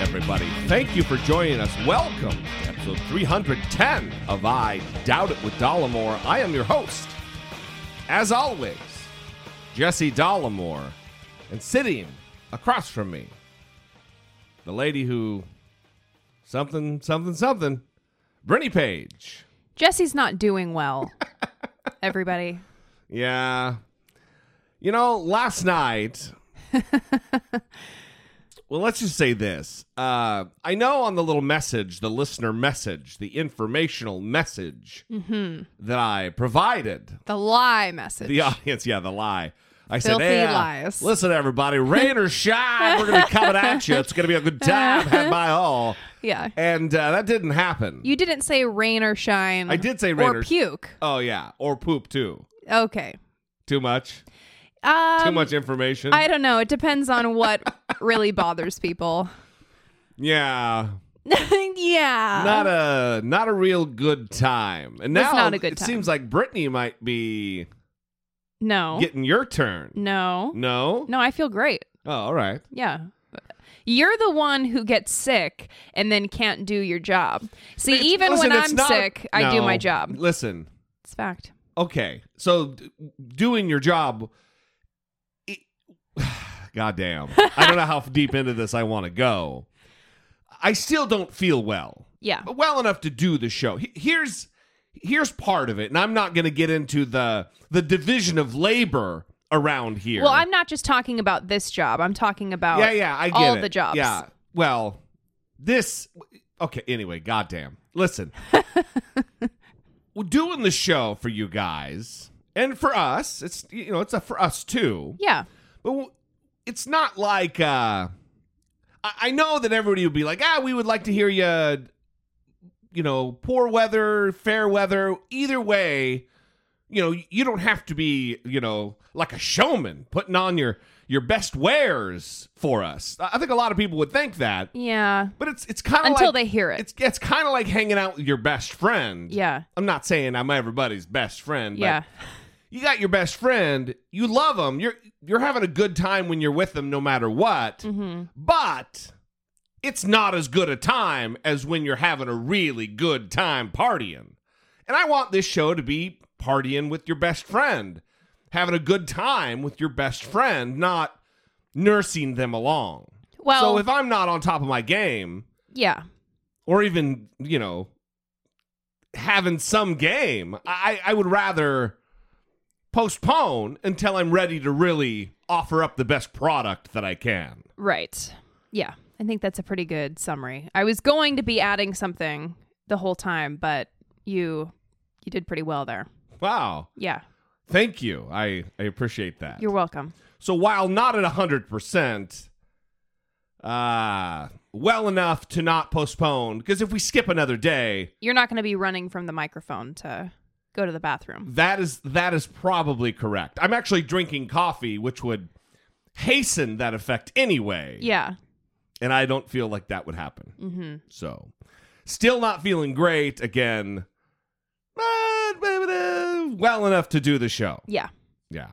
everybody. Thank you for joining us. Welcome to episode 310 of I Doubt It with Dollamore. I am your host, as always, Jesse Dollamore. And sitting across from me, the lady who something, something, something, Brittany Page. Jesse's not doing well. Everybody. Yeah. You know, last night. well, let's just say this. Uh, I know on the little message, the listener message, the informational message that I provided The lie message. the audience, yeah, the lie. I Filthy said, hey, uh, listen, everybody, rain or shine, we're going to be coming at you. It's going to be a good time. Had my all. yeah. And uh, that didn't happen. You didn't say rain or shine. I did say rain or or- puke. oh, yeah. Or poop, too. Okay. Too much? Um, Too much information? I don't know. It depends on what really bothers people. yeah. yeah. not a not a real good time. And now not a good it time. seems like Brittany might be no. getting your turn. no. No? No, I feel great. Oh, all right. Yeah. You're the one who gets sick and then can't do your job. See, It's- even listen, when it's I'm not- sick, I do No, my job. Listen. It's fact. Okay. So d- doing your job it, God damn. I don't know how deep into this I want to go. I still don't feel well. Yeah. but well enough to do the show. Here's here's part of it, and I'm not going to get into the the division of labor around here. Well, I'm not just talking about this job. I'm talking about yeah, yeah, I get all it. the jobs. Yeah. Well, this okay. Anyway, goddamn. Listen, we're doing the show for you guys and for us. It's you know it's a for us too. Yeah. But it's not like uh I, I know that everybody would be like, ah, we would like to hear you you know, poor weather, fair weather, either way, you know, you don't have to be, you know, like a showman putting on your your best wares for us. I think a lot of people would think that. Yeah. But it's it's kind of Until like, they hear it. It's it's kind of like hanging out with your best friend. Yeah. I'm not saying I'm everybody's best friend. but Yeah. You got your best friend. You love them. You're you're having a good time when you're with them, no matter what. Mm-hmm. But it's not as good a time as when you're having a really good time partying. And I want this show to be partying with your best friend, having a good time with your best friend, not nursing them along. Well, so if I'm not on top of my game, yeah. or even you know having some game i i would rather postpone until i'm ready to really offer up the best product that i can Right. Yeah. I think that's a pretty good summary. I was going to be adding something the whole time, but you you did pretty well there. wow Yeah. thank you i i appreciate that You're welcome. so while not at 100% uh well enough to not postpone because if we skip another day You're not going to be running from the microphone to go to the bathroom. that is that is probably correct i'm actually drinking coffee which would hasten that effect anyway. Yeah. And I don't feel like that would happen. Mm-hmm. So, still not feeling great again. Well enough to do the show. Yeah. Yeah.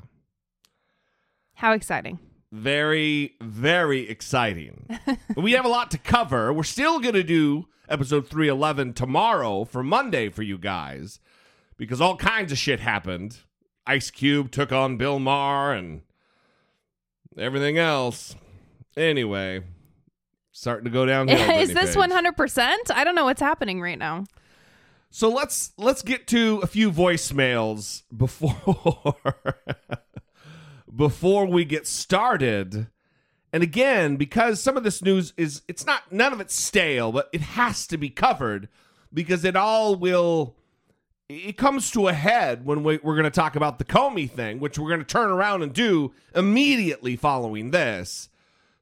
How exciting. Very, very exciting. we have a lot to cover. We're still going to do episode 311 tomorrow for Monday for you guys because all kinds of shit happened. Ice Cube took on Bill Maher and everything else. Anyway, starting to go downhill. Is this 100%? I don't know what's happening right now. So let's let's get to a few voicemails before before we get started. And again, because some of this news is it's not none of it's stale, but it has to be covered because it all will it comes to a head when we, we're going to talk about the Comey thing, which we're going to turn around and do immediately following this.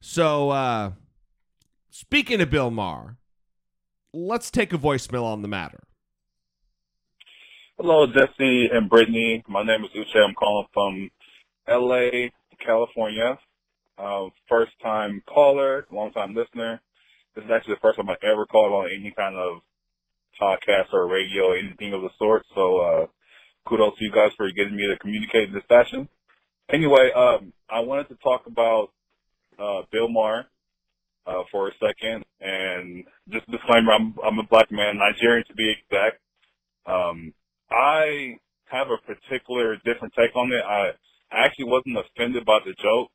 So, uh, speaking of Bill Maher, let's take a voicemail on the matter. Hello, Jesse and Brittany. My name is Uche. I'm calling from LA, California. Uh, first time caller, long time listener. This is actually the first time I ever called on any kind of podcast or radio, or anything of the sort. So, uh, kudos to you guys for getting me to communicate in this fashion. Anyway, um, I wanted to talk about, uh, Bill Maher, uh, for a second. And just disclaimer, I'm, I'm a black man, Nigerian to be exact. Um, I have a particular different take on it. I, I actually wasn't offended by the joke,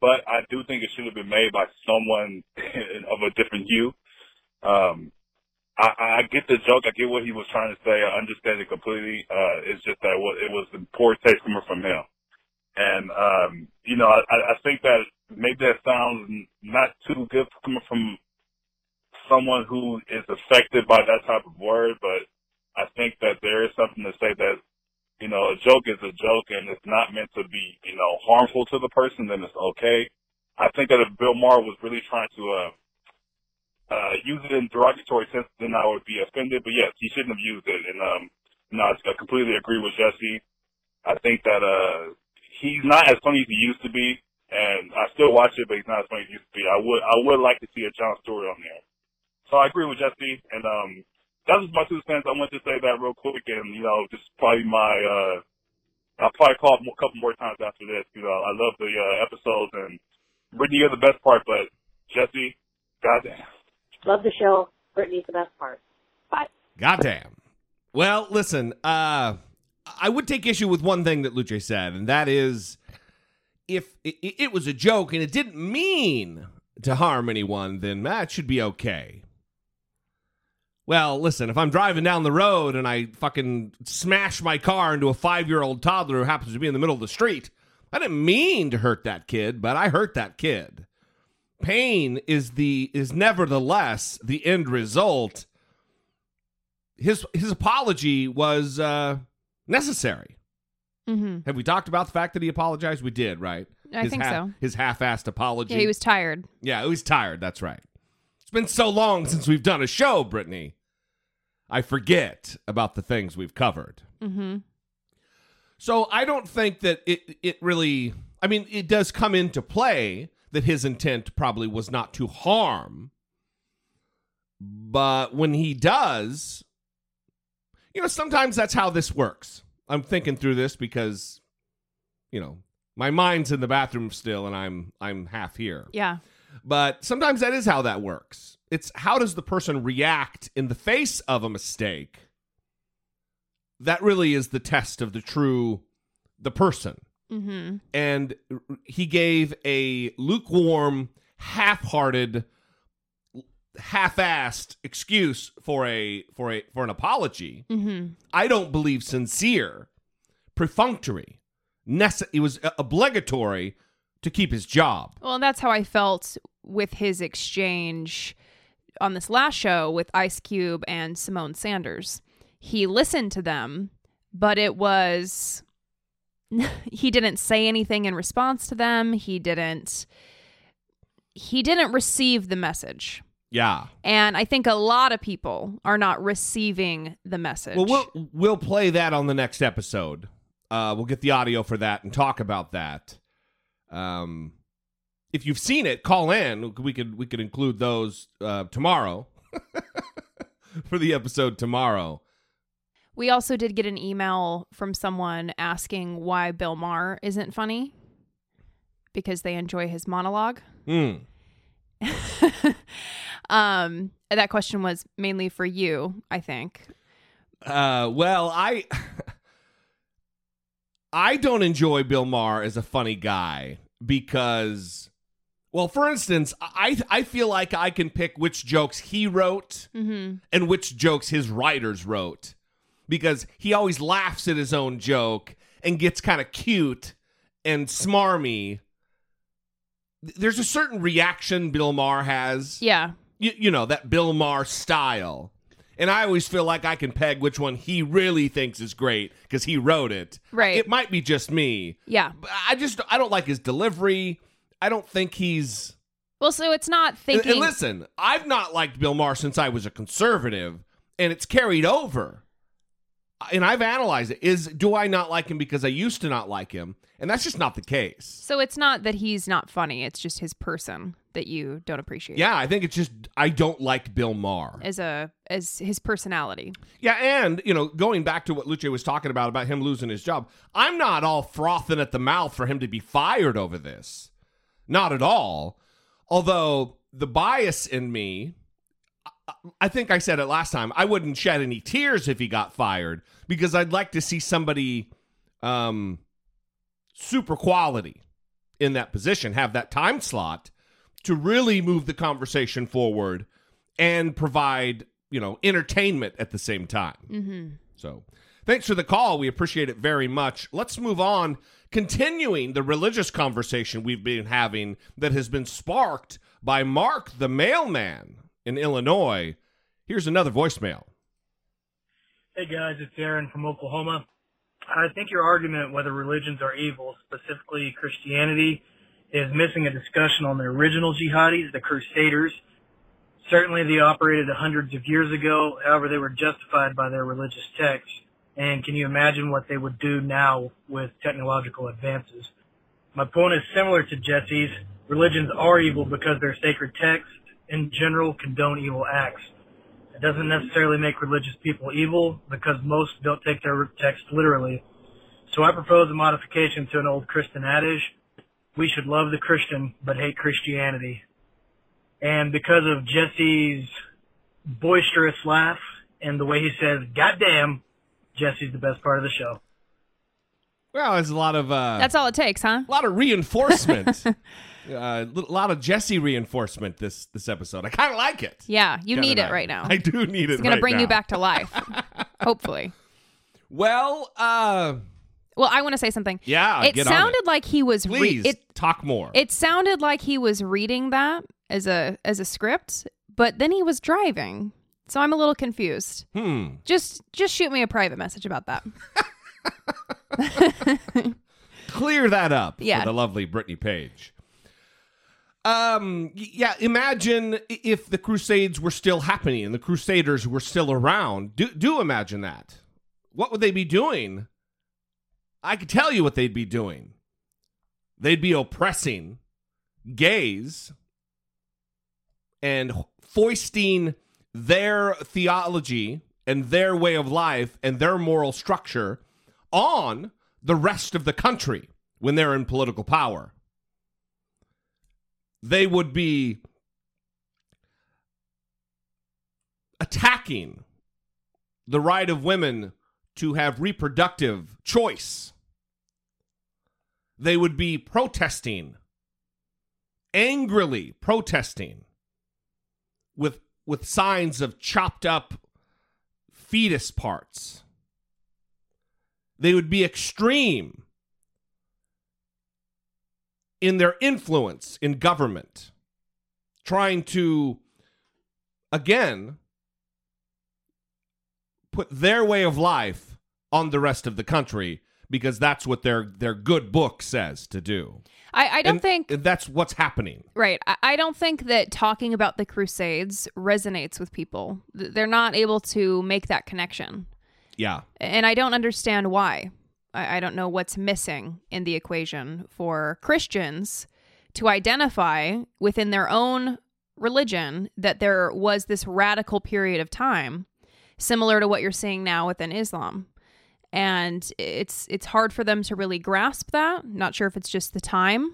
but I do think it should have been made by someone of a different hue. Um, I, I get the joke. I get what he was trying to say. I understand it completely. Uh, it's just that what it was in poor taste coming from him. And, um, you know, I, I think that maybe that sounds not too good coming from someone who is affected by that type of word, but I think that there is something to say that, you know, a joke is a joke and it's not meant to be, you know, harmful to the person, then it's okay. I think that if Bill Maher was really trying to, uh, uh, use it in derogatory sense, then I would be offended. But yes, he shouldn't have used it. And, um, no, I completely agree with Jesse. I think that, uh, he's not as funny as he used to be. And I still watch it, but he's not as funny as he used to be. I would, I would like to see a Jon Stewart on there. So I agree with Jesse. And, um, that was my two cents. I wanted to say that real quick, and you know, just probably my. uh I'll probably call a couple more times after this. You know, I love the uh, episodes, and Brittany, you're the best part, but Jesse, goddamn. Love the show. Brittany's the best part. Bye. Goddamn. Well, listen, uh, I would take issue with one thing that Luce said, and that is if it, it was a joke and it didn't mean to harm anyone, then that should be okay. Well, listen, if I'm driving down the road and I fucking smash my car into a five year old toddler who happens to be in the middle of the street, I didn't mean to hurt that kid, but I hurt that kid. Pain is the is nevertheless the end result. His his apology was uh, necessary. Mm-hmm. Have we talked about the fact that he apologized? We did, right? I his think so. His half-assed apology. Yeah, he was tired. Yeah, he was tired. That's right. It's been so long since we've done a show, Brittany. I forget about the things we've covered. Mm-hmm. So I don't think that it it really. I mean, it does come into play that his intent probably was not to harm. But when he does, you know, sometimes that's how this works. I'm thinking through this because, you know, my mind's in the bathroom still, and I'm I'm half here. Yeah. But sometimes that is how that works. It's how does the person react in the face of a mistake? That really is the test of the true the person. Mm-hmm. And he gave a lukewarm, half-hearted, half-assed excuse for a for a for an apology. Mm-hmm. I don't believe sincere, perfunctory. Nece- it was obligatory to keep his job. Well, that's how I felt with his exchange on this last show with Ice Cube and Symone Sanders. He listened to them, but it was he didn't say anything in response to them. He didn't he didn't receive the message. Yeah. And I think a lot of people are not receiving the message. Well, we'll we'll play that on the next episode. Uh, we'll get the audio for that and talk about that. Um, if you've seen it, call in. We could we could include those uh, tomorrow for the episode tomorrow. We also did get an email from someone asking why Bill Maher isn't funny because they enjoy his monologue. Hmm. um, that question was mainly for you, I think. Uh, well, I I don't enjoy Bill Maher as a funny guy because, well, for instance, I I feel like I can pick which jokes he wrote Mm-hmm. and which jokes his writers wrote because he always laughs at his own joke and gets kind of cute and smarmy. There's a certain reaction Bill Maher has Yeah. you, you know that Bill Maher style. And I always feel like I can peg which one he really thinks is great because he wrote it. Right. It might be just me. Yeah. But I just I don't like his delivery. I don't think he's Well, so it's not and, thinking. and listen, I've not liked Bill Maher since I was a conservative, and it's carried over. And I've analyzed it. Is do I not like him because I used to not like him? And that's just not the case. so it's not that he's not funny. It's just his person that you don't appreciate. Yeah, I think it's just I don't like Bill Maher. As a as his personality. Yeah, and you know, going back to what Luce was talking about about him losing his job, I'm not all frothing at the mouth for him to be fired over this. Not at all. Although the bias in me, I- think I said it last time, I wouldn't shed any tears if he got fired because I'd like to see somebody um super quality in that position, have that time slot to really move the conversation forward and provide, you know, entertainment at the same time. Mm-hmm. So, thanks for the call. We appreciate it very much. Let's move on, continuing the religious conversation we've been having that has been sparked by Mark the mailman in Illinois. Here's another voicemail. Hey guys, it's Aaron from Oklahoma. I think your argument whether religions are evil, specifically Christianity, is missing a discussion on the original jihadis, the Crusaders. Certainly they operated hundreds of years ago, however they were justified by their religious texts. And can you imagine what they would do now with technological advances? My point is similar to Jesse's. Religions are evil because their sacred texts in general condone evil acts. It doesn't necessarily make religious people evil because most don't take their text literally. So I propose a modification to an old Christian adage. We should love the Christian but hate Christianity. And because of Jesse's boisterous laugh and the way he says, goddamn, Jesse's the best part of the show. Well, there's a lot of uh, That's all it takes, huh? a lot of reinforcement, a lot of Jesse reinforcement this this episode. I kind of like it. Yeah, you Kinda need it right now. I do need it. it's gonna right bring you back to life. Hopefully. Well, uh, Well, I want to say something. yeah. it get on sounded like he was re- Please it talk more. it sounded like he was reading that as a as a script, but then he was driving. So I'm a little confused. hmm. Just just shoot me a private message about that. clear that up Yeah. for the lovely Brittany Page. Um, yeah, imagine if the Crusades were still happening and the Crusaders were still around. Do do imagine that. What would they be doing? I could tell you what they'd be doing. They'd be oppressing gays and foisting their theology and their way of life and their moral structure on the rest of the country when they're in political power. They would be attacking the right of women to have reproductive choice. They would be protesting, angrily protesting, with, with signs of chopped up fetus parts they would be extreme in their influence in government, trying to, again, put their way of life on the rest of the country because that's what their their good book says to do. I, I don't And- think that's what's happening. Right. I, I don't think that talking about the Crusades resonates with people. They're not able to make that connection. Yeah. And I don't understand why. I, I don't know what's missing in the equation for Christians to identify within their own religion that there was this radical period of time similar to what you're seeing now within Islam. And it's it's hard for them to really grasp that. Not sure if it's just the time.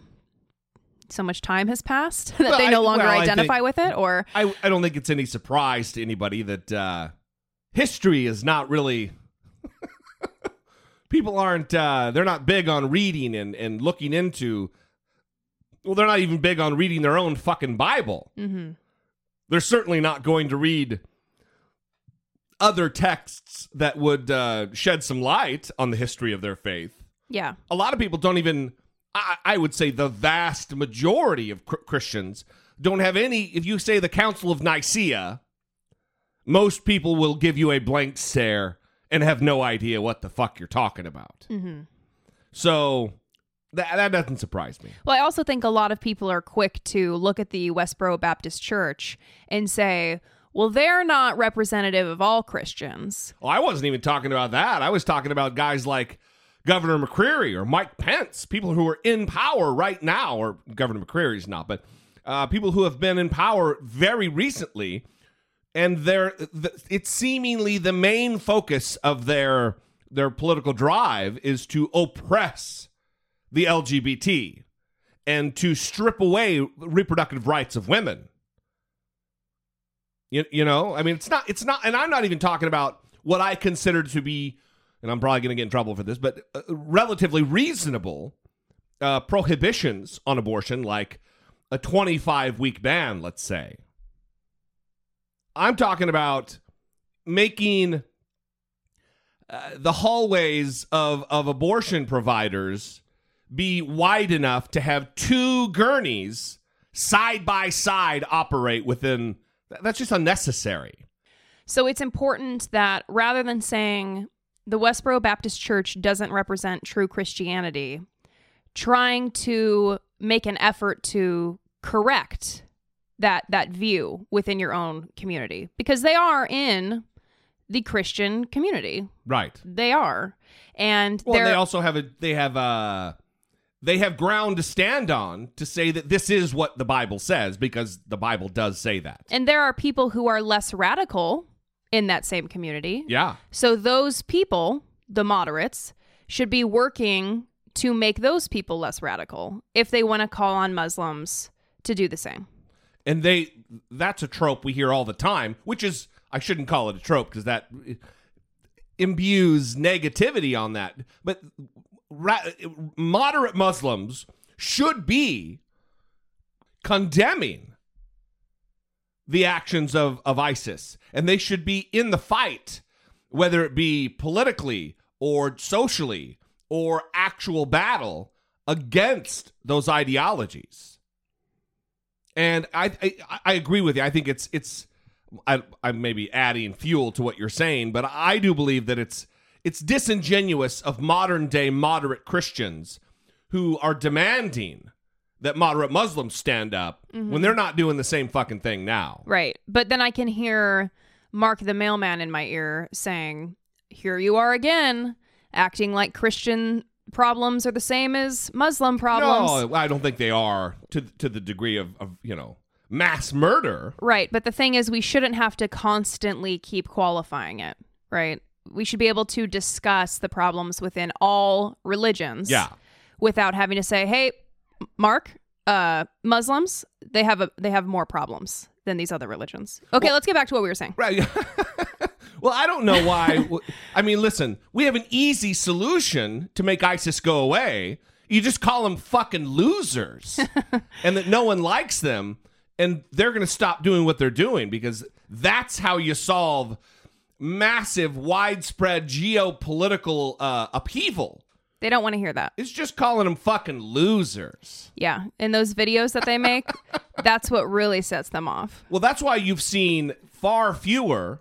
So much time has passed that Well, they I- no longer well, identify think- with it or I, I don't think it's any surprise to anybody that uh, history is not really. People aren't, uh, they're not big on reading and, and looking into. Well, they're not even big on reading their own fucking Bible. Mhm. They're certainly not going to read other texts that would uh, shed some light on the history of their faith. yeah. A lot of people don't even, I, I would say the vast majority of cr- Christians don't have any. If you say the Council of Nicaea, most people will give you a blank stare and have no idea what the fuck you're talking about. Mhm. So that, that doesn't surprise me. Well, I also think a lot of people are quick to look at the Westboro Baptist Church and say, well, they're not representative of all Christians. Well, I wasn't even talking about that. I was talking about guys like Governor McCrory or Mike Pence, people who are in power right now, or Governor McCrory's not, but uh, people who have been in power very recently, and they're th- it's seemingly the main focus of their their political drive is to oppress the LGBT and to strip away reproductive rights of women. You, you know, I mean, it's not, it's not, and I'm not even talking about what I consider to be, and I'm probably going to get in trouble for this, but uh, relatively reasonable uh, prohibitions on abortion, like a 25 week ban, let's say. I'm talking about making uh, the hallways of, of abortion providers be wide enough to have two gurneys side by side operate within. That's just unnecessary. So it's important that rather than saying the Westboro Baptist Church doesn't represent true Christianity, trying to make an effort to correct that that view within your own community because they are in the Christian community. Right. They are. And Well, they also have a they have uh they have ground to stand on to say that this is what the Bible says because the Bible does say that. and there are people who are less radical in that same community. Yeah. So those people, the moderates, should be working to make those people less radical if they want to call on Muslims to do the same. And they that's a trope we hear all the time, which is I shouldn't call it a trope because that imbues negativity on that. But ra- moderate Muslims should be condemning the actions of, of ISIS, and they should be in the fight, whether it be politically or socially or actual battle against those ideologies. And I, I I agree with you. I think it's it's I I may be adding fuel to what you're saying, but I do believe that it's it's disingenuous of modern day moderate Christians who are demanding that moderate Muslims stand up when they're not doing the same fucking thing now. Right. But then I can hear Mark the mailman in my ear saying, Here you are again, acting like Christian problems are the same as Muslim problems. No, I don't think they are to to the degree of, of you know mass murder. Right. But the thing is, we shouldn't have to constantly keep qualifying it, right? We should be able to discuss the problems within all religions. Yeah. Without having to say, hey, Mark, uh, Muslims, they have a they have more problems than these other religions. Okay, let's get back to what we were saying. Right. well, I don't know why. I mean, listen, we have an easy solution to make ISIS go away. You just call them fucking losers, and that no one likes them, and they're going to stop doing what they're doing because that's how you solve massive, widespread geopolitical uh, upheaval. They don't want to hear that. It's just calling them fucking losers. Yeah. In those videos that they make, that's what really sets them off. Well, that's why you've seen far fewer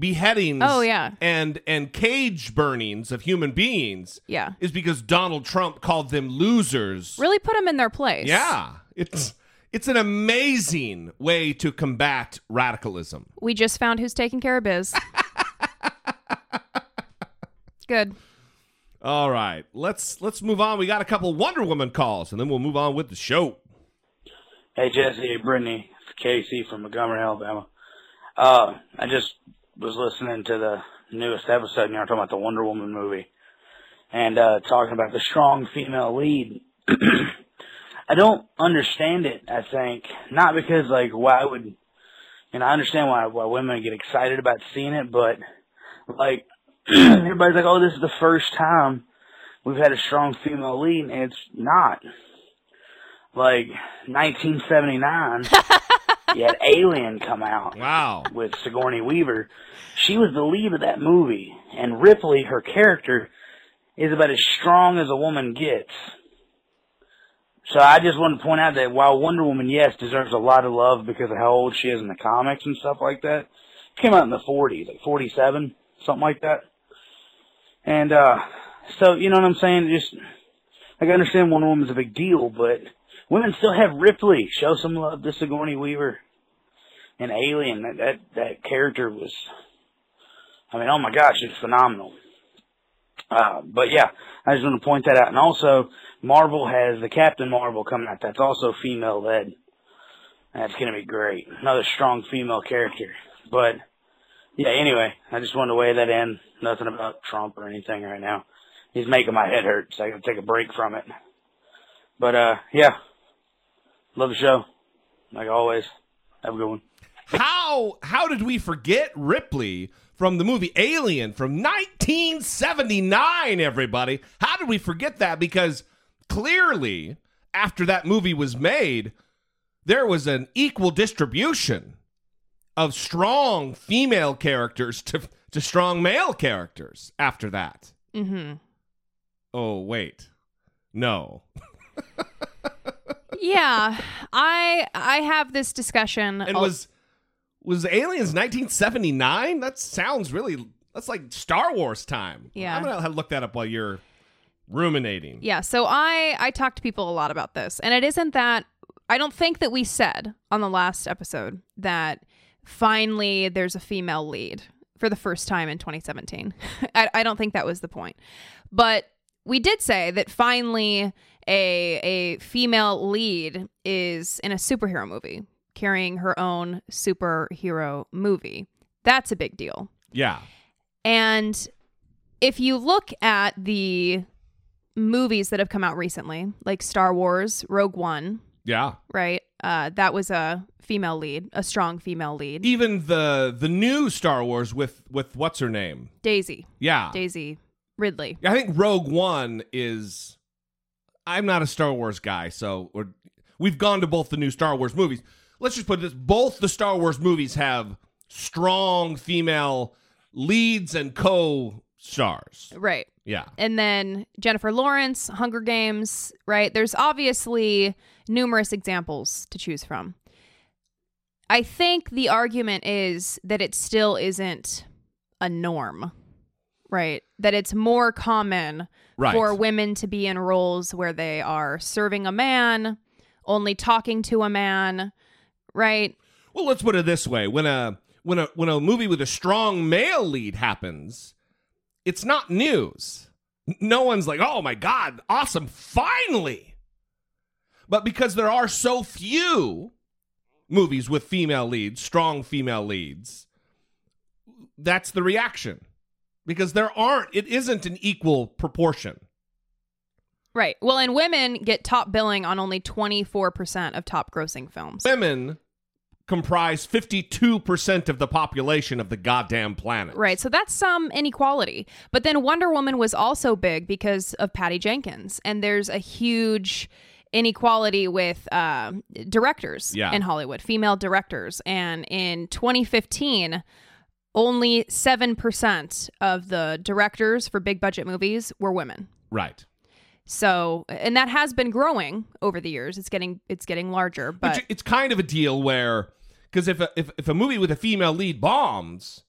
beheadings Oh, yeah. and and cage burnings of human beings Yeah. is because Donald Trump called them losers. Really put them in their place. Yeah. It's it's an amazing way to combat radicalism. We just found who's taking care of biz. Good. All right, let's let's move on. We got a couple Wonder Woman calls, and then we'll move on with the show. Hey Jesse, hey Brittany, it's Casey from Montgomery, Alabama. Uh, I just was listening to the newest episode, and you were talking about the Wonder Woman movie, and uh, talking about the strong female lead. I don't understand it. I think not because like why would, and I understand why why women get excited about seeing it, but like everybody's like, oh, this is the first time we've had a strong female lead, and it's not. Like 1979, you had Alien come out. Wow. With Sigourney Weaver. She was the lead of that movie, and Ripley, her character, is about as strong as a woman gets. So I just want to point out that while Wonder Woman, yes, deserves a lot of love because of how old she is in the comics and stuff like that, came out in the 40s, like 47, something like that. And, uh, so, you know what I'm saying? Just, like, I understand Wonder Woman's a big deal, but women still have Ripley. Show some love to Sigourney Weaver and Alien. That, that, that character was, I mean, oh my gosh, it's phenomenal. Uh, but yeah, I just want to point that out. And also, Marvel has the Captain Marvel coming out. That's also female led. That's going to be great. Another strong female character. But yeah, anyway, I just wanted to weigh that in. Nothing about Trump or anything right now. He's making my head hurt, so I got to take a break from it. But uh, yeah, love the show, like always. Have a good one. How how did we forget Ripley from the movie Alien from 1979? Everybody, how did we forget that? Because clearly, after that movie was made, there was an equal distribution of strong female characters to to strong male characters after that. Mm-hmm. Oh wait, no. Yeah, I I have this discussion. And al- was was Aliens 1979? That sounds really that's like Star Wars time. Yeah. I'm gonna have to look that up while you're ruminating. Yeah, so I I talk to people a lot about this, and it isn't that I don't think that we said on the last episode that finally there's a female lead for the first time in 2017. I, I don't think that was the point, but we did say that finally a a female lead is in a superhero movie carrying her own superhero movie. That's a big deal. Yeah. And if you look at the movies that have come out recently, like Star Wars, Rogue One, Yeah. right? Uh, that was a female lead, a strong female lead. Even the the new Star Wars with with what's her name? Daisy. Yeah. Daisy Ridley. I think Rogue One is. I'm not a Star Wars guy, so or, we've gone to both the new Star Wars movies. Let's just put this: both the Star Wars movies have strong female leads and co-stars. Right. Yeah. And then Jennifer Lawrence, Hunger Games, right? There's obviously numerous examples to choose from. I think the argument is that it still isn't a norm, right? That it's more common Right. for women to be in roles where they are serving a man, only talking to a man, right? Well, let's put it this way: when a when a when a movie with a strong male lead happens, it's not news. No one's like, "Oh my god, awesome, finally!" But because there are so few movies with female leads, strong female leads, that's the reaction. Because there aren't, it isn't an equal proportion. Right. Well, and women get top billing on only 24% of top grossing films. Women comprise 52% of the population of the goddamn planet. Right. So that's some inequality. But then Wonder Woman was also big because of Patty Jenkins. And there's a huge inequality with uh, directors Yeah. in Hollywood, female directors. And in 2015, only 7% of the directors for big budget movies were women. Right. So, and that has been growing over the years. It's getting it's getting larger, but Which it's kind of a deal where because if a, if if a movie with a female lead bombs,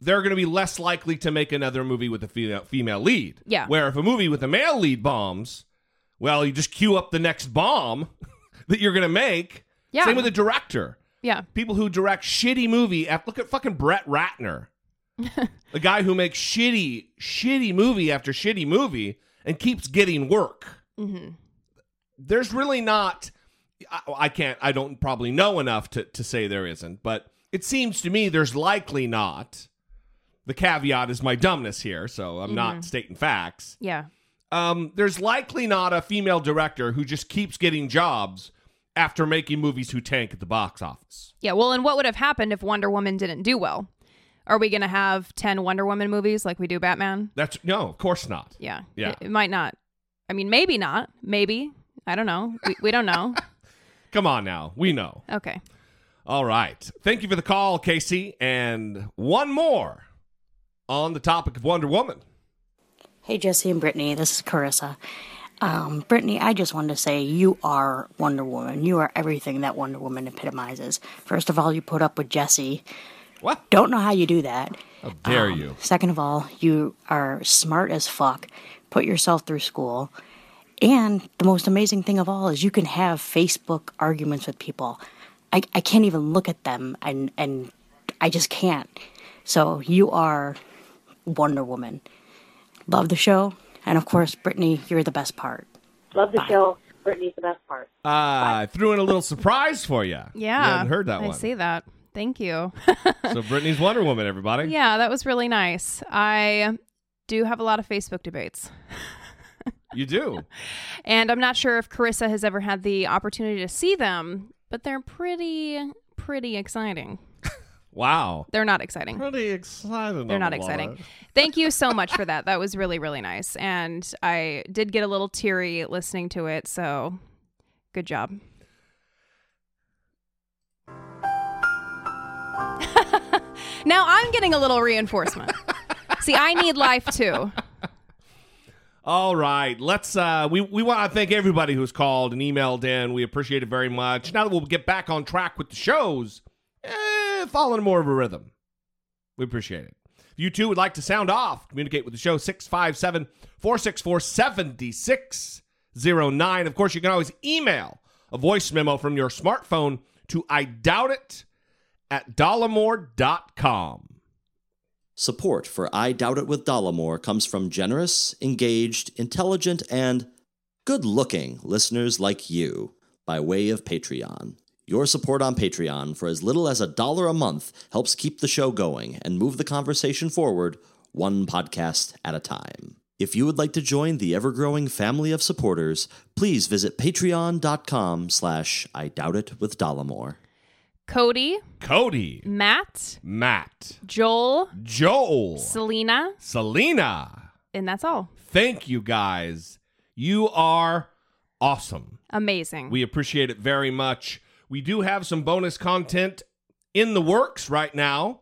they're going to be less likely to make another movie with a female female lead. Yeah. Where if a movie with a male lead bombs, well, you just queue up the next bomb that you're going to make. Yeah. Same with a director. Yeah. People who direct shitty movie. Look at fucking Brett Ratner. a guy who makes shitty, shitty movie after shitty movie and keeps getting work. hmm There's really not. I, I can't. I don't probably know enough to to say there isn't, but it seems to me there's likely not. The caveat is my dumbness here, so I'm not Mhm. stating facts. Yeah. Um, there's likely not a female director who just keeps getting jobs after making movies who tank at the box office. Yeah. Well, and what would have happened if Wonder Woman didn't do well? Are we going to have 10 Wonder Woman movies like we do Batman? That's no, of course not. Yeah. Yeah. It, it might not. I mean, maybe not. Maybe. I don't know. We, we don't know. Come on now, we know. Okay. All right. Thank you for the call, Casey. And one more on the topic of Wonder Woman. Hey, Jesse and Brittany, this is Carissa. Um, Brittany, I just wanted to say you are Wonder Woman. You are everything that Wonder Woman epitomizes. First of all, you put up with Jesse. What? Don't know how you do that. How dare Um, you? Second of all, you are smart as fuck. Put yourself through school. And the most amazing thing of all is you can have Facebook arguments with people. I, I can't even look at them and, and I just can't. So you are Wonder Woman. Love the show. And of course, Brittany, you're the best part. Love the show. Brittany's the best part. Uh, I threw in a little surprise for you. Yeah. You hadn't heard that I one. see that. Thank you. So Brittany's Wonder Woman, everybody. yeah, that was really nice. I do have a lot of Facebook debates. You do. And I'm not sure if Carissa has ever had the opportunity to see them, but they're pretty, pretty exciting. Wow. They're not exciting. Pretty excited. They're not exciting. Thank you so much for that. That was really, really nice. And I did get a little teary listening to it. So good job. now I'm getting a little reinforcement. See, I need life too. All right, let's. Uh, we we want to thank everybody who's called and emailed in. We appreciate it very much. Now that we'll get back on track with the shows, eh, Eh, following more of a rhythm, we appreciate it. If you too would like to sound off, communicate with the show 657 464 7609. Of course, you can always email a voice memo from your smartphone to I doubt it at dollamore.com. Support for I Doubt It with Dollamore comes from generous, engaged, intelligent, and good looking listeners like you by way of Patreon. Your support on Patreon for as little as a dollar a month helps keep the show going and move the conversation forward one podcast at a time. If you would like to join the ever-growing family of supporters, please visit patreon.com slash I Doubt It with Dollamore. Cody, Cody, Matt, Matt, Joel, Joel, Selena, Selena. and that's all. Thank you guys. You are awesome. Amazing. We appreciate it very much. We do have some bonus content in the works right now,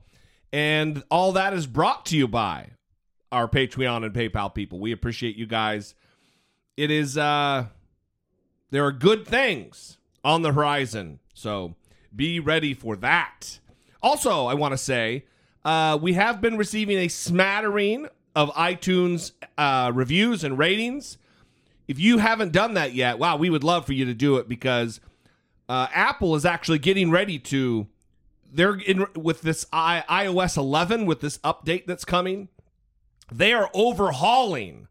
and all that is brought to you by our Patreon and PayPal people. We appreciate you guys. It is uh there are good things on the horizon. So be ready for that. Also, I want to say uh, we have been receiving a smattering of iTunes uh, reviews and ratings. If you haven't done that yet, wow, we would love for you to do it because uh, Apple is actually getting ready to. They're in with this I, iOS 11 with this update that's coming. They are overhauling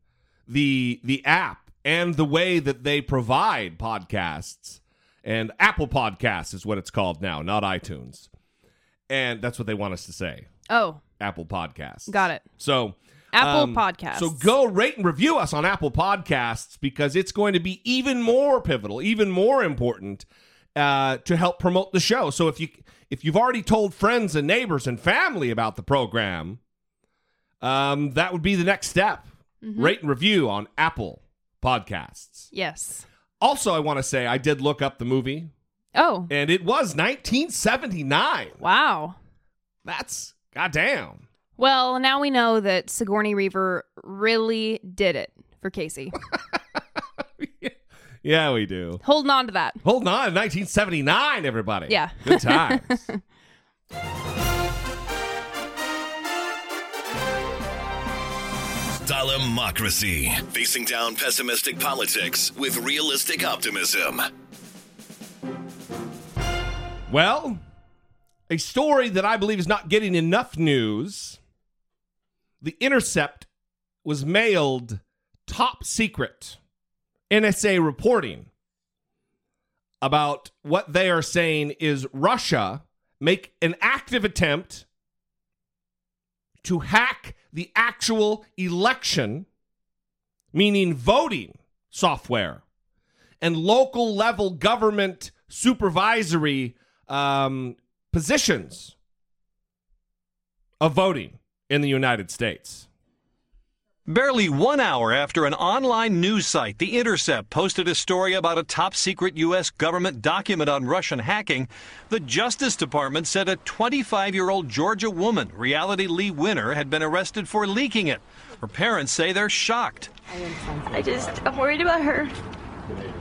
the the app and the way that they provide podcasts. And Apple Podcasts is what it's called now, not iTunes. And that's what they want us to say. oh, Apple Podcasts. got it. So Apple um, Podcasts. So go rate and review us on Apple Podcasts because it's going to be even more pivotal, even more important uh, to help promote the show. So if you if you've already told friends and neighbors and family about the program, um, that would be the next step. Mhm. Rate and review on Apple Podcasts. Yes. Also, I want to say I did look up the movie, Oh, and it was 1979. wow. That's goddamn. Well, now we know that Sigourney Weaver really did it for Casey. Yeah, we do. Holding on to that. Holding on, 1979, everybody. Yeah. Good times. Dollamocracy. Facing down pessimistic politics with realistic optimism. well, a story that I believe is not getting enough news The Intercept was mailed top secret NSA reporting about what they are saying is Russia make an active attempt to hack the actual election, meaning voting software, and local level government supervisory um, positions of voting in the United States. Barely one hour after an online news site, The Intercept, posted a story about a top secret U.S. government document on Russian hacking, the Justice Department said a 25 year old Georgia woman, Reality Lee Winner, had been arrested for leaking it. Her parents say they're shocked. I just, I'm worried about her.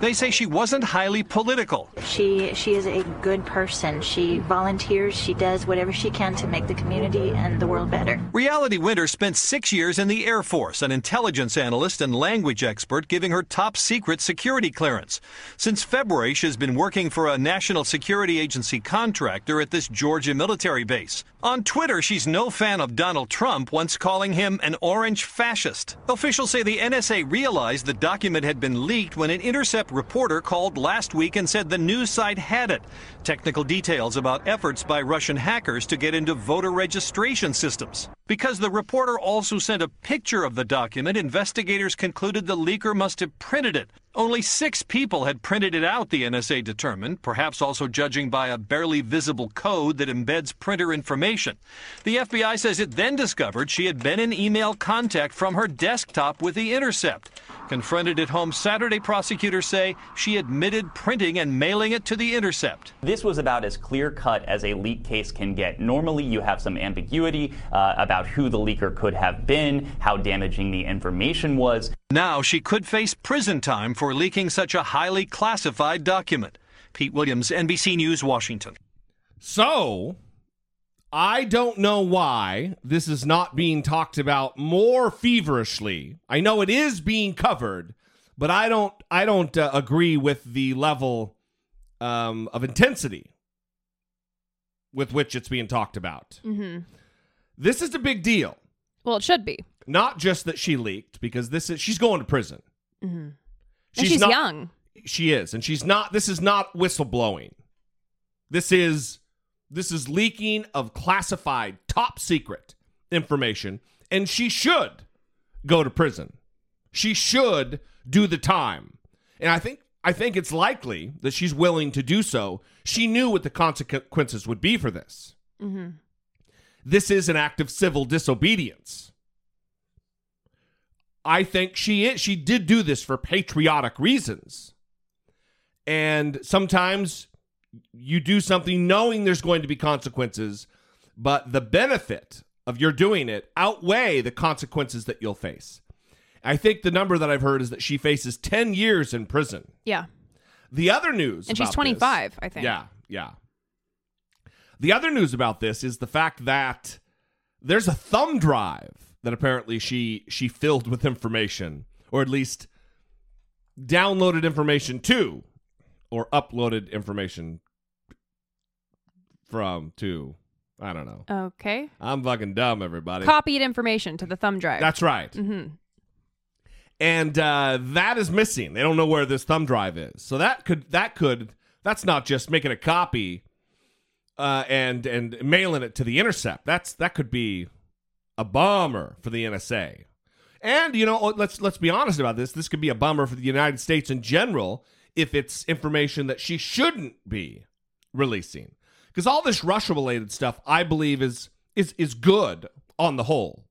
They say she wasn't highly political. She she is a good person. She volunteers. She does whatever she can to make the community and the world better. Reality Winner spent six years in the Air Force, an intelligence analyst and language expert, giving her top secret security clearance. Since February, she's been working for a National Security Agency contractor at this Georgia military base. On Twitter, she's no fan of Donald Trump, once calling him an orange fascist. Officials say the NSA realized the document had been leaked when an Intercept reporter called last week and said the news site had it. Technical details about efforts by Russian hackers to get into voter registration systems. Because the reporter also sent a picture of the document, investigators concluded the leaker must have printed it. Only six people had printed it out, the NSA determined, perhaps also judging by a barely visible code that embeds printer information. The FBI says it then discovered she had been in email contact from her desktop with The Intercept. Confronted at home Saturday, prosecutors say she admitted printing and mailing it to The Intercept. This was about as clear cut as a leak case can get. Normally, you have some ambiguity uh, about who the leaker could have been, how damaging the information was. Now she could face prison time for leaking such a highly classified document. Pete Williams, NBC News, Washington. So, I don't know why this is not being talked about more feverishly. I know it is being covered, but I don't I don't uh, agree with the level um, of intensity with which it's being talked about. Mm-hmm. This is a big deal. Well, it should be. Not just that she leaked, because this is she's going to prison. Mm-hmm. and she's not- young. She is, and she's not. This is not whistleblowing. This is this is leaking of classified, top secret information, and she should go to prison. She should do the time, and I think I think it's likely that she's willing to do so. She knew what the consequences would be for this. Mm-hmm. This is an act of civil disobedience. I think she is, she did do this for patriotic reasons. And sometimes you do something knowing there's going to be consequences, but the benefit of your doing it outweigh the consequences that you'll face. I think the number that I've heard is that she faces 10 years in prison. Yeah. The other news And she's about this- 25, I think. Yeah, yeah. The other news about this is the fact that there's a thumb drive that apparently she she filled with information, or at least downloaded information to, or uploaded information from to. I don't know. Okay. I'm fucking dumb, everybody. Copied information to the thumb drive. That's right. Mm-hmm. and uh, that is missing. They don't know where this thumb drive is. So that could that could that's not just making a copy uh, and and mailing it to the intercept. That's that could be a bummer for the NSA. And you know, let's let's be honest about this. This could be a bummer for the United States in general if it's information that she shouldn't be releasing. Because all this Russia related stuff, I believe, is is is good on the whole.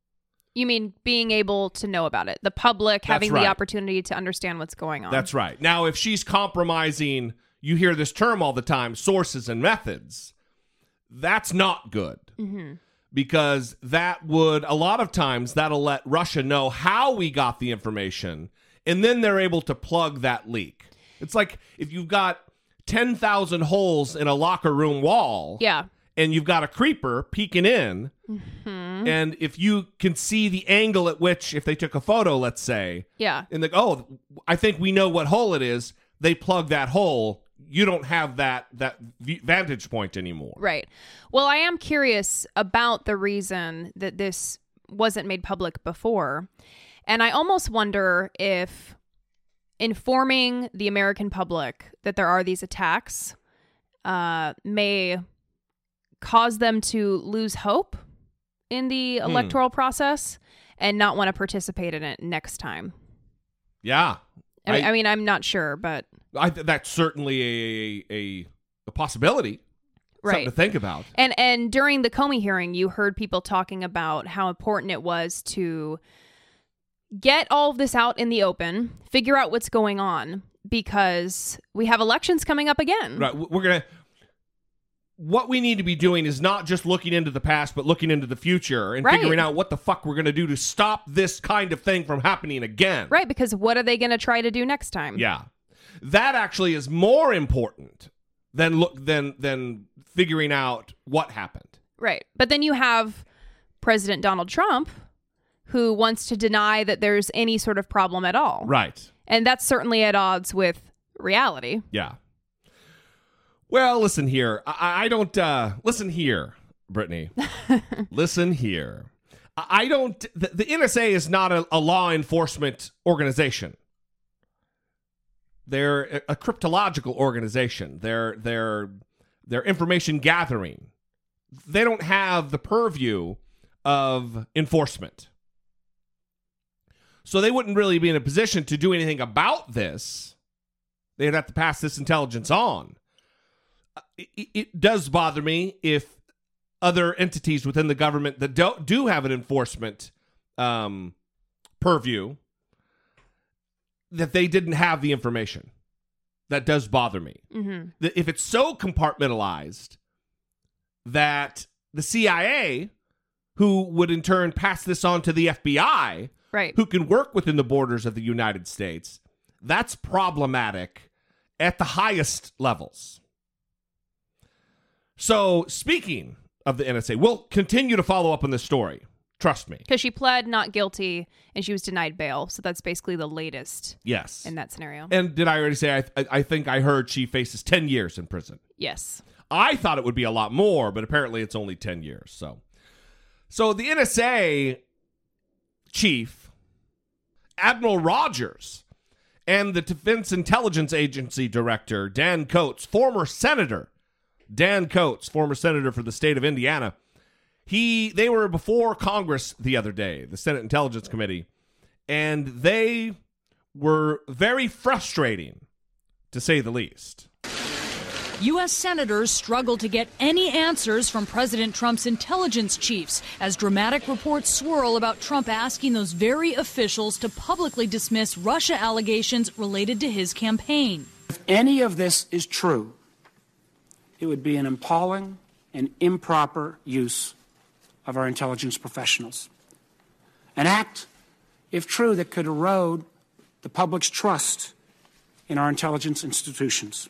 You mean being able to know about it, the public having right. the opportunity to understand what's going on. That's right. Now, if she's compromising, you hear this term all the time sources and methods. That's not good Mm-hmm. because that would, a lot of times, that'll let Russia know how we got the information, and then they're able to plug that leak. It's like if you've got 10,000 holes in a locker room wall. Yeah. And you've got a creeper peeking in. Mm-hmm. And if you can see the angle at which, if they took a photo, let's say, Yeah. and they oh, I think we know what hole it is. They plug that hole. You don't have that that vantage point anymore. Right. Well, I am curious about the reason that this wasn't made public before. And I almost wonder if informing the American public that there are these attacks uh, may cause them to lose hope in the Hmm. electoral process and not want to participate in it next time. Yeah. I, mean, I mean, I'm not sure, but I, that's certainly a, a, a possibility. Something Right. to think about. And and during the Comey hearing, you heard people talking about how important it was to get all of this out in the open, figure out what's going on because we have elections coming up again. Right. We're going to. What we need to be doing is not just looking into the past, but looking into the future and Right. figuring out what the fuck we're going to do to stop this kind of thing from happening again. Right, because what are they going to try to do next time? Yeah. That actually is more important than look than than figuring out what happened. Right. But then you have President Donald Trump who wants to deny that there's any sort of problem at all. Right. And that's certainly at odds with reality. Yeah. Well, listen here. I, I don't uh listen here, Brittany. listen here. I don't the, the NSA is not a, a law enforcement organization. They're a, cryptological organization. They're they're they're information gathering. They don't have the purview of enforcement. So they wouldn't really be in a position to do anything about this. They'd have to pass this intelligence on. Uh, It, it does bother me if other entities within the government that don't do have an enforcement um, purview that they didn't have the information. That does bother me. Mm-hmm. If it's so compartmentalized that the CIA, who would in turn pass this on to the FBI, Right. who can work within the borders of the United States, that's problematic at the highest levels. So, speaking of the NSA, we'll continue to follow up on this story. Trust me. Because she pled not guilty and she was denied bail. So that's basically the latest Yes. in that scenario. And did I already say I, I, I think I heard she faces 10 years in prison? yes. I thought it would be a lot more, but apparently it's only 10 years. So, so the NSA chief, Admiral Rogers, and the Defense Intelligence Agency director, Dan Coats, former senator, Dan Coats, former senator for the state of Indiana, he they were before Congress the other day, the Senate Intelligence Committee, and they were very frustrating, to say the least. U.S. senators struggle to get any answers from President Trump's intelligence chiefs as dramatic reports swirl about Trump asking those very officials to publicly dismiss Russia allegations related to his campaign. If any of this is true, it would be an appalling and improper use of our intelligence professionals. An act, if true, that could erode the public's trust in our intelligence institutions.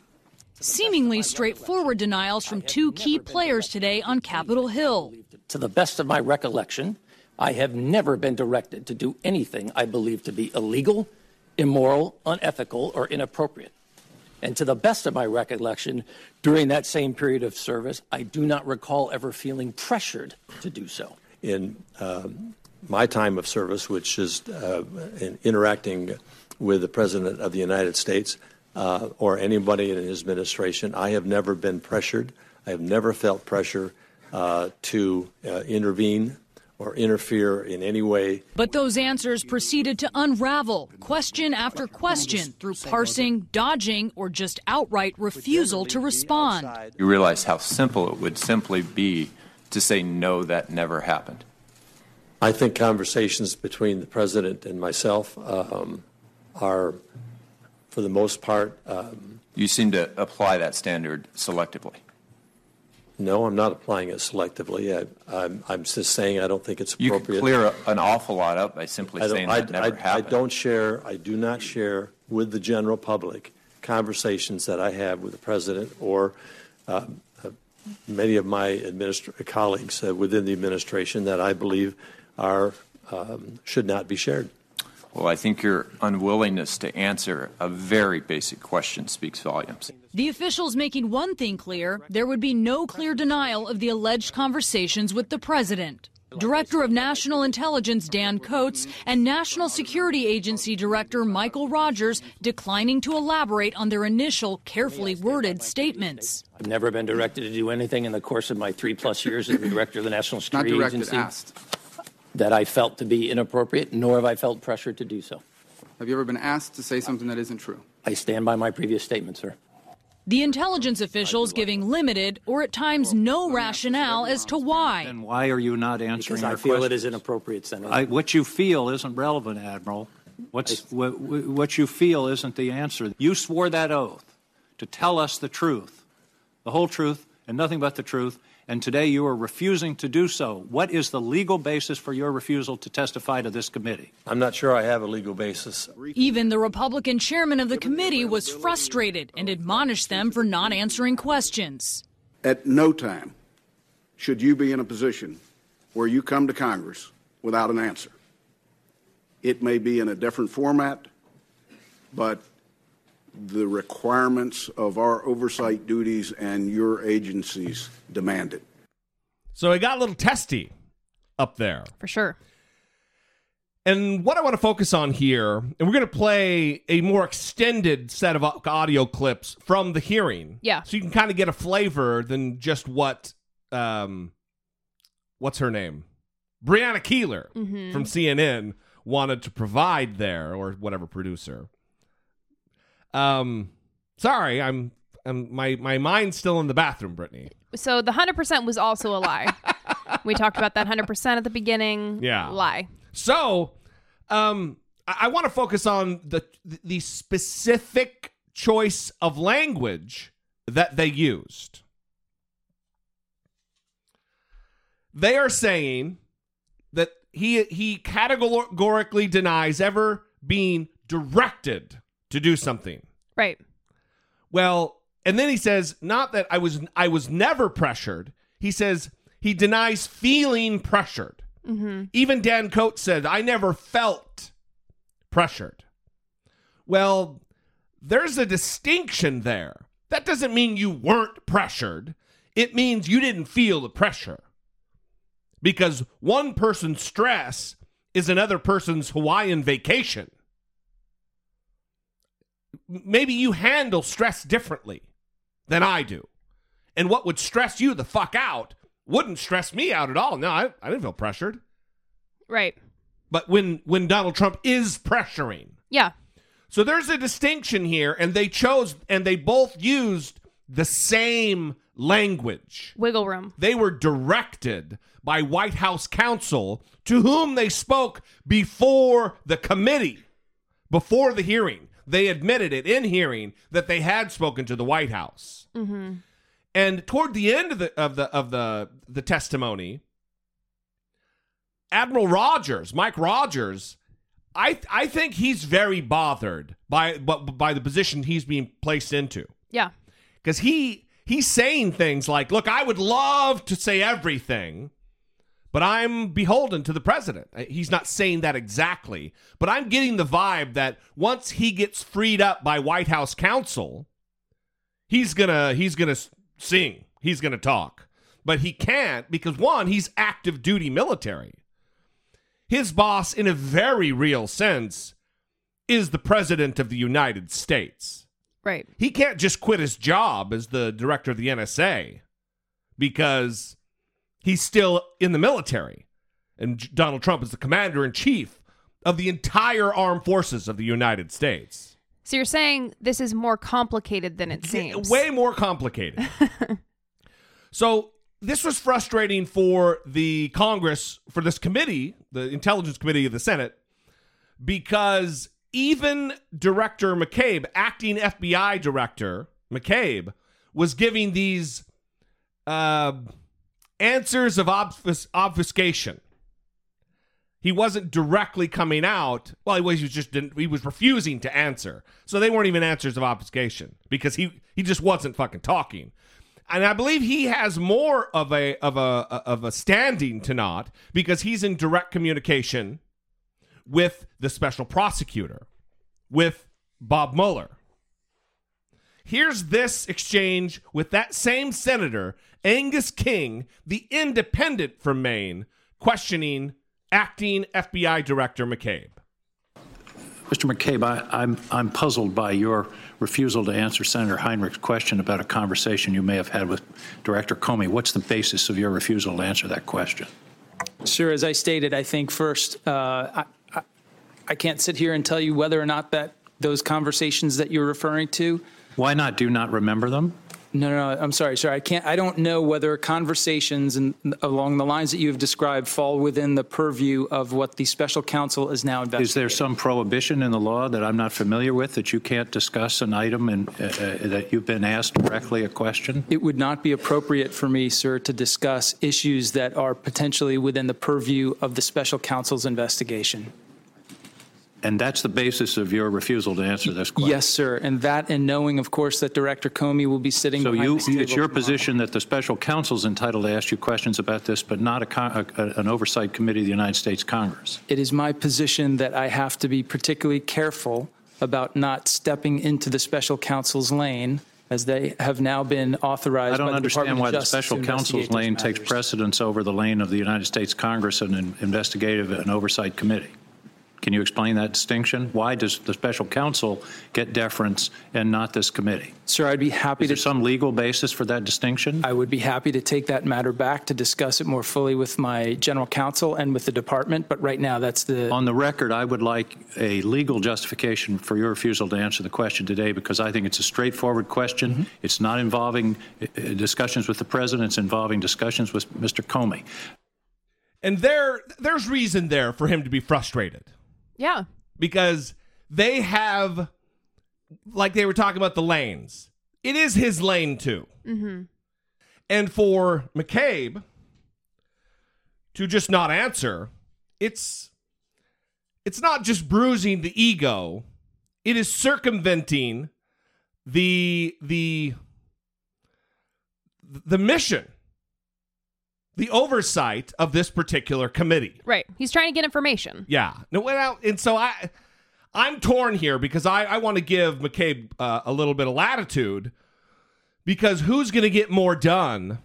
Seemingly straightforward denials from two key players today on Capitol Hill. To the best of my recollection, I have never been directed to do anything I believe to be illegal, immoral, unethical, or inappropriate. And to the best of my recollection, during that same period of service, I do not recall ever feeling pressured to do so. in um, my time of service, which is uh, in interacting with the President of the United States uh, or anybody in his administration, I have never been pressured. I have never felt pressure uh, to uh, intervene or interfere in any way But those answers proceeded to unravel question after question through parsing, dodging, or just outright refusal to respond. You realize how simple it would simply be to say, no, that never happened. I think conversations between the president and myself um, are, for the most part, um, You seem to apply that standard selectively. No, I'm not applying it selectively. I, I'm, I'm just saying I don't think it's You appropriate. could clear a- an awful lot up by simply I don't, saying I, that never I- happened. I don't share, I do not share with the general public conversations that I have with the president or um, uh, many of my administr- colleagues uh, within the administration that I believe are um, should not be shared. Well, I think your unwillingness to answer a very basic question speaks volumes. The officials making one thing clear there would be no clear denial of the alleged conversations with the president. Director of National Intelligence Dan Coats and National Security Agency Director Michael Rogers declining to elaborate on their initial carefully worded statements. I've never been directed to do anything in the course of my three plus years as the director of the National Security Not directed, Agency asked. that I felt to be inappropriate, nor have I felt pressured to do so. Have you ever been asked to say something that isn't true? I stand by my previous statement, sir. The intelligence officials giving limited or at times no rationale as to why. Then why are you not answering Because our I feel it questions? is inappropriate, Senator. I, what you feel isn't relevant, Admiral. What's, what, what you feel isn't the answer. You swore that oath to tell us the truth, the whole truth, and nothing but the truth, and today you are refusing to do so. What is the legal basis for your refusal to testify to this committee? I'm not sure I have a legal basis. Even the Republican chairman of the committee was frustrated and admonished them for not answering questions. At no time should you be in a position where you come to Congress without an answer. It may be in a different format, but the requirements of our oversight duties and your agencies demand it. So it got a little testy up there. For sure. And what I want to focus on here, and we're going to play a more extended set of audio clips from the hearing. Yeah. So you can kind of get a flavor than just what, um, what's her name? Brianna Keilar Mhm. from CNN wanted to provide there, or whatever producer. Um, sorry, I'm, I'm my my mind's still in the bathroom, Brittany. So the 100% was also a lie. we talked about that 100% at the beginning. Yeah. Lie. So, um, I, I want to focus on the the specific choice of language that they used. They are saying that he he categorically denies ever being directed to do something. Right. Well, and then he says not that I was I was never pressured. He says he denies feeling pressured. Mm-hmm. Even Dan Coats said, I never felt pressured. Well, there's a distinction there. That doesn't mean you weren't pressured, it means you didn't feel the pressure. Because one person's stress is another person's Hawaiian vacation. Maybe you handle stress differently than I do. And what would stress you the fuck out wouldn't stress me out at all. No, I, I didn't feel pressured. Right. But when when Donald Trump is pressuring, Yeah. so there's a distinction here, and they chose and they both used the same language. Wiggle room. They were directed by White House counsel to whom they spoke before the committee, before the hearing. They admitted it in hearing that they had spoken to the White House. Mm-hmm. And toward the end of the of the of the the testimony, Admiral Rogers, Mike Rogers, I I think he's very bothered by by, by the position he's being placed into Yeah. because he he's saying things like, "Look, I would love to say everything, but I'm beholden to the president." Uh, He's not saying that exactly, but I'm getting the vibe that once he gets freed up by White House counsel, he's gonna he's gonna sing, he's gonna talk, but he can't because one, he's active duty military. His boss, in a very real sense, is the president of the United States. Right. He can't just quit his job as the director of the NSA because he's still in the military. And Donald Trump is the commander in chief of the entire armed forces of the United States. So you're saying this is more complicated than it seems. Way more complicated. so this was frustrating for the Congress, for this committee, the Intelligence Committee of the Senate, because even Director McCabe, acting FBI Director McCabe, was giving these uh, answers of obfus- obfuscation. He wasn't directly coming out. Well, he was, he was just didn't, he was refusing to answer. So they weren't even answers of obfuscation because he he just wasn't fucking talking. And I believe he has more of a of a of a standing to not because he's in direct communication with the special prosecutor, with Bob Mueller. Here's this exchange with that same senator, Angus King, the independent from Maine, questioning acting FBI Director McCabe. Mr. McCabe, I, I'm, I'm puzzled by your refusal to answer Senator Heinrich's question about a conversation you may have had with Director Comey. What's the basis of your refusal to answer that question? Sure, as I stated, I think first, uh, I, I, I can't sit here and tell you whether or not that those conversations that you're referring to. Why not? Do you not remember them? No, no, no, I'm sorry, sir. I can't. I don't know whether conversations and along the lines that you have described fall within the purview of what the special counsel is now investigating. Is there some prohibition in the law that I'm not familiar with that you can't discuss an item and uh, uh, that you've been asked directly a question? It would not be appropriate for me, sir, to discuss issues that are potentially within the purview of the special counsel's investigation. And that's the basis of your refusal to answer this question? Yes, sir. And that, and knowing, of course, that Director Comey will be sitting So behind you, this table it's your tomorrow. position that the special counsel is entitled to ask you questions about this, but not a, con- a, an oversight committee of the United States Congress? It is my position that I have to be particularly careful about not stepping into the special counsel's lane, as they have now been authorized I don't by the understand Department why of the Justice special to counsel's investigate lane takes matters. precedence over the lane of the United States Congress and an investigative and oversight committee. Can you explain that distinction? Why does the special counsel get deference and not this committee? Sir, I'd be happy to. Is there some legal basis for that distinction? I would be happy to take that matter back to discuss it more fully with my general counsel and with the department, but right now that's the. On the record, I would like a legal justification for your refusal to answer the question today because I think it's a straightforward question. Mm-hmm. It's not involving uh, uh, discussions with the president, it's involving discussions with Mr. Comey. And there there's reason there for him to be frustrated. Yeah. because they have like they were talking about the lanes. It is his lane too. Mm-hmm. And for McCabe to just not answer, it's it's not just bruising the ego. It is circumventing the the the mission, the oversight of this particular committee. Right. He's trying to get information. Yeah. No, well, and so I, I'm torn here because I, I want to give McCabe uh, a little bit of latitude because who's going to get more done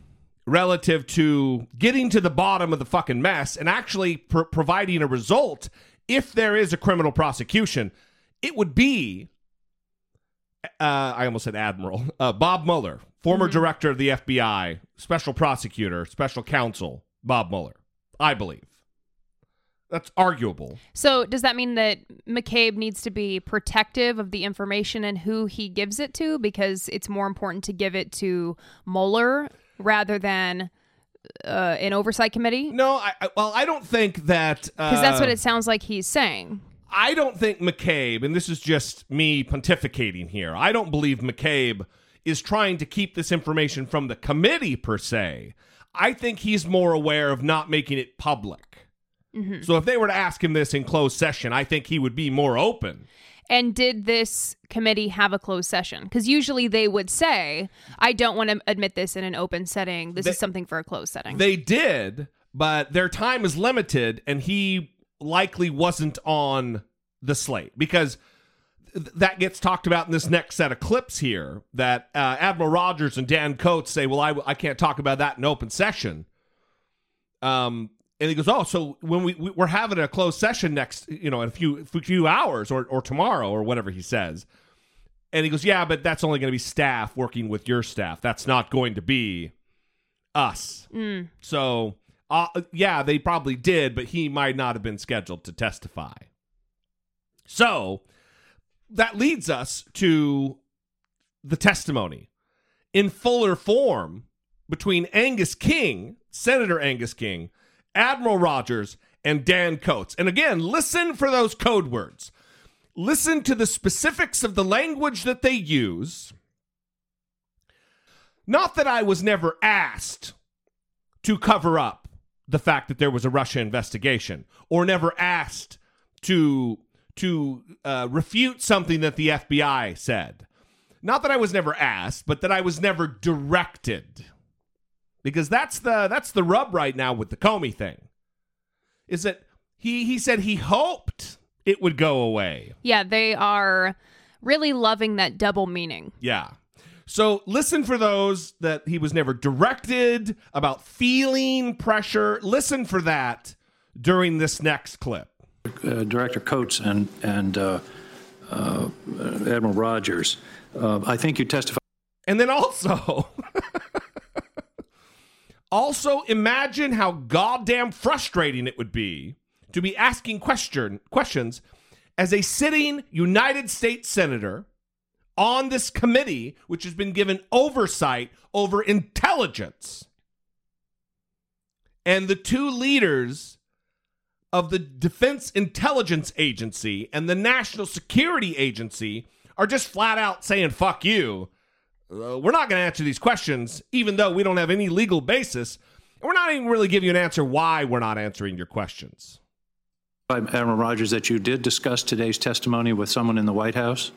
relative to getting to the bottom of the fucking mess and actually pr- providing a result if there is a criminal prosecution? It would be, uh, I almost said Admiral, uh, Bob Mueller, former director of the FBI, special prosecutor, special counsel, Bob Mueller, I believe. That's arguable. So does that mean that McCabe needs to be protective of the information and who he gives it to because it's more important to give it to Mueller rather than uh, an oversight committee? No, I, I well, I don't think that Because that's what uh, it sounds like he's saying. I don't think McCabe, and this is just me pontificating here. I don't believe McCabe is trying to keep this information from the committee per se. I think he's more aware of not making it public. Mhm. So if they were to ask him this in closed session, I think he would be more open. And did this committee have a closed session? Because usually they would say, I don't want to admit this in an open setting. This They- is something for a closed setting. They did, but their time is limited, and he likely wasn't on the slate because that gets talked about in this next set of clips here. That uh, Admiral Rogers and Dan Coats say, "Well, I, I can't talk about that in open session." Um, and he goes, "Oh, so when we, we we're having a closed session next, you know, in a few few hours or or tomorrow or whatever he says." And he goes, "Yeah, but that's only going to be staff working with your staff. That's not going to be us." Mm. So, uh, yeah, they probably did, but he might not have been scheduled to testify. So, that leads us to the testimony in fuller form between Angus King, Senator Angus King, Admiral Rogers, and Dan Coats. And again, listen for those code words. Listen to the specifics of the language that they use. Not that I was never asked to cover up the fact that there was a Russia investigation, or never asked to to uh, refute something that the FBI said. Not that I was never asked, but that I was never directed. Because that's the that's the rub right now with the Comey thing. Is that he he said he hoped it would go away. Yeah, they are really loving that double meaning. Yeah. So listen for those that he was never directed about feeling pressure. Listen for that during this next clip. Uh, Director Coats and and uh, uh, Admiral Rogers, I think you testified. And then also, also imagine how goddamn frustrating it would be to be asking question questions as a sitting United States senator on this committee, which has been given oversight over intelligence. And the two leaders of the Defense Intelligence Agency and the National Security Agency are just flat out saying, fuck you. Uh, we're not going to answer these questions, even though we don't have any legal basis. And we're not even really giving you an answer why we're not answering your questions. Admiral Rogers, that you did discuss today's testimony with someone in the White House?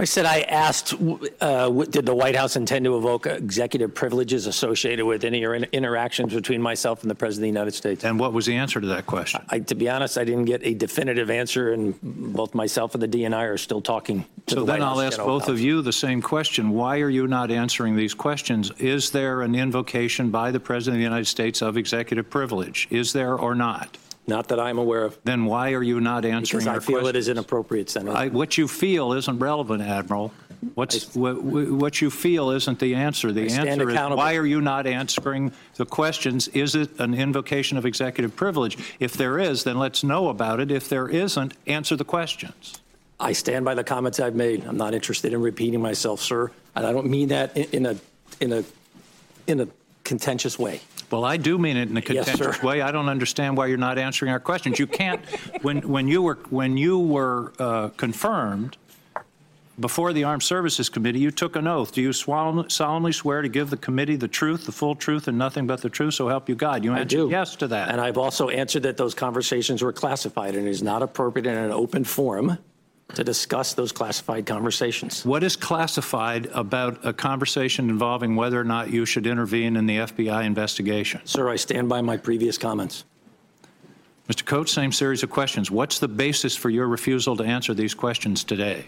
I said I asked, uh, did the White House intend to evoke executive privileges associated with any or in- interactions between myself and the President of the United States? And what was the answer to that question? I, to be honest, I didn't get a definitive answer, and both myself and the DNI are still talking to the United States. So the then White I'll House ask General both of you the same question. Why are you not answering these questions? Is there an invocation by the President of the United States of executive privilege? Is there or not? Not that I'm aware of. Then why are you not answering Because I feel it questions? is inappropriate, Senator. I, what you feel isn't relevant, Admiral. What's what, what you feel isn't the answer. The stand answer is accountable. why are you not answering the questions? Is it an invocation of executive privilege? If there is, then let's know about it. If there isn't, answer the questions. I stand by the comments I've made. I'm not interested in repeating myself, sir, and I don't mean that in, in a in a in a contentious way. Well, I do mean it in a Yes, contentious way. I don't understand why you're not answering our questions. You can't when when you were when you were uh, confirmed before the Armed Services Committee, you took an oath. Do you solemn- solemnly swear to give the committee the truth, the full truth, and nothing but the truth? So help you God. You I answered yes to that. And I've also answered that those conversations were classified, and is not appropriate in an open forum to discuss those classified conversations. What is classified about a conversation involving whether or not you should intervene in the FBI investigation? Sir, I stand by my previous comments. Mr. Coats, same series of questions. What's the basis for your refusal to answer these questions today?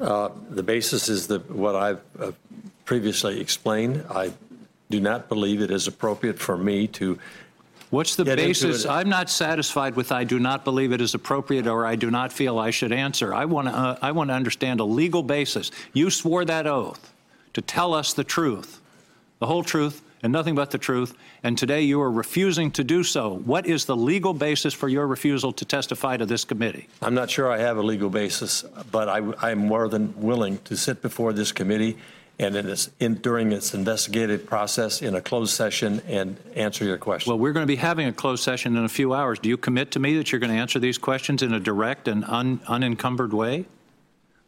Uh, The basis is the, what I've uh, previously explained. I do not believe it is appropriate for me to. What's the get into basis? it. I'm not satisfied with I do not believe it is appropriate or I do not feel I should answer. I want to uh, I want to understand a legal basis. You swore that oath to tell us the truth, the whole truth and nothing but the truth, and today you are refusing to do so. What is the legal basis for your refusal to testify to this committee? I'm not sure I have a legal basis, but I, I'm more than willing to sit before this committee and in its, in, during its investigative process in a closed session and answer your question. Well, we're going to be having a closed session in a few hours. Do you commit to me that you're going to answer these questions in a direct and un, unencumbered way?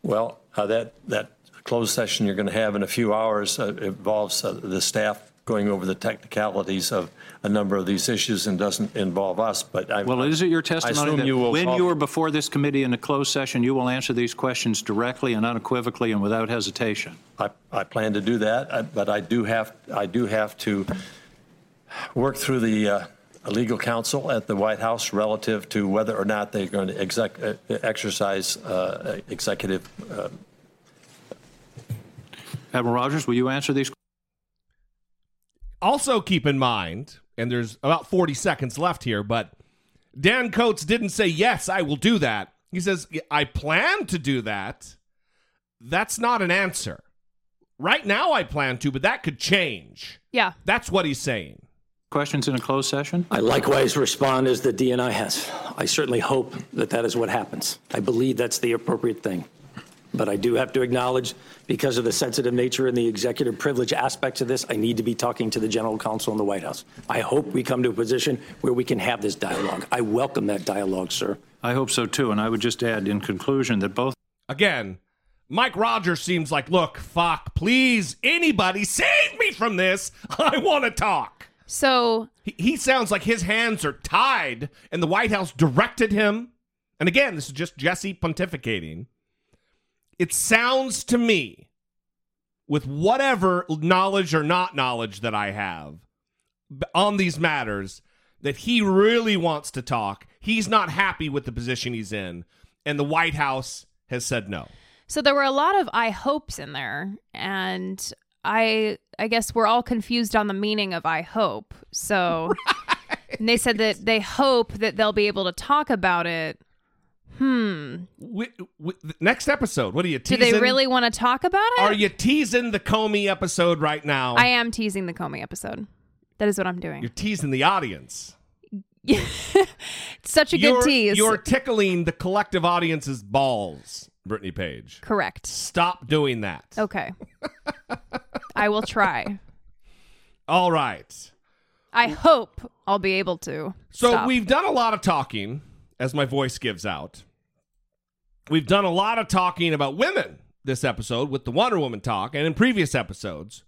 Well, uh, that, that closed session you're going to have in a few hours uh, involves uh, the staff going over the technicalities of a number of these issues and doesn't involve us, but I. Well, is it your testimony assume that you will when call- you were before this committee in a closed session, you will answer these questions directly and unequivocally and without hesitation? I, I plan to do that, I- but I do have, I do have to work through the uh, legal counsel at the White House relative to whether or not they're going to exec, uh, exercise uh, executive. Uh, Admiral Rogers, will you answer these? Also, keep in mind, and there's about 40 seconds left here, but Dan Coats didn't say, Yes, I will do that. He says, I plan to do that. That's not an answer. Right now, I plan to, but that could change. Yeah. That's what he's saying. Questions in a closed session? I likewise respond as the DNI has. I certainly hope that that is what happens. I believe that's the appropriate thing. But I do have to acknowledge, because of the sensitive nature and the executive privilege aspects of this, I need to be talking to the general counsel in the White House. I hope we come to a position where we can have this dialogue. I welcome that dialogue, sir. I hope so too. And I would just add in conclusion that both. Again, Mike Rogers seems like, Look, fuck, please, anybody save me from this. I want to talk. So He, he sounds like his hands are tied and the White House directed him. And again, this is just Jesse pontificating. It sounds to me, with whatever knowledge or not knowledge that I have on these matters, that he really wants to talk. He's not happy with the position he's in. And the White House has said no. So there were a lot of I hopes in there, and I I guess we're all confused on the meaning of I hope. So and they said that they hope that they'll be able to talk about it. Hmm. Wi- wi- next episode. What are you Do they really want to talk about it? Are you teasing the Comey episode right now? I am teasing the Comey episode. That is what I'm doing. You're teasing the audience. Such a good you're, tease. You're tickling the collective audience's balls, Brittany Page. Correct. Stop doing that. Okay. I will try. All right. I hope I'll be able to. So Stop. we've done a lot of talking, as my voice gives out. We've done a lot of talking about women this episode with the Wonder Woman talk, and in previous episodes.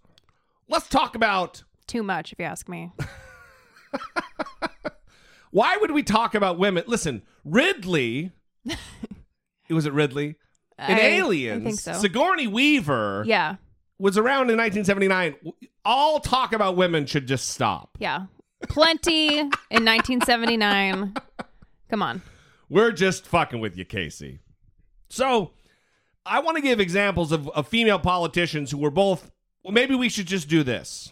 Let's talk about too much, if you ask me. why would we talk about women? Listen, Ridley. was it Ridley? In I- I Aliens, think so. Sigourney Weaver Yeah. was around in 1979. All talk about women should just stop. Yeah. Plenty in 1979. Come on. We're just fucking with you, Casey. So, I want to give examples of, of female politicians who were both. Well, maybe we should just do this.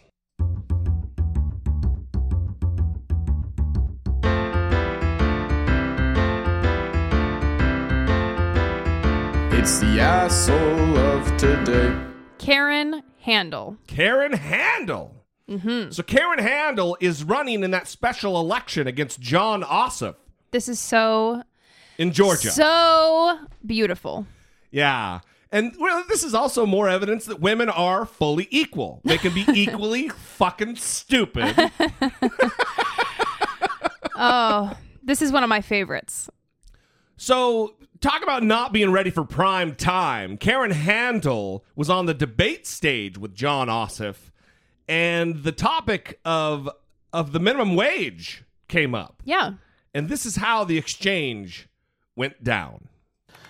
It's the asshole of today. Karen Handel. Karen Handel. Mm-hmm. So, Karen Handel is running in that special election against Jon Ossoff This is so in Georgia. so beautiful. Yeah. And well, this is also more evidence that women are fully equal. They can be equally fucking stupid. Oh, this is one of my favorites. So, talk about not being ready for prime time. Karen Handel was on the debate stage with Jon Ossoff, and the topic of of the minimum wage came up. Yeah. And this is how the exchange went down.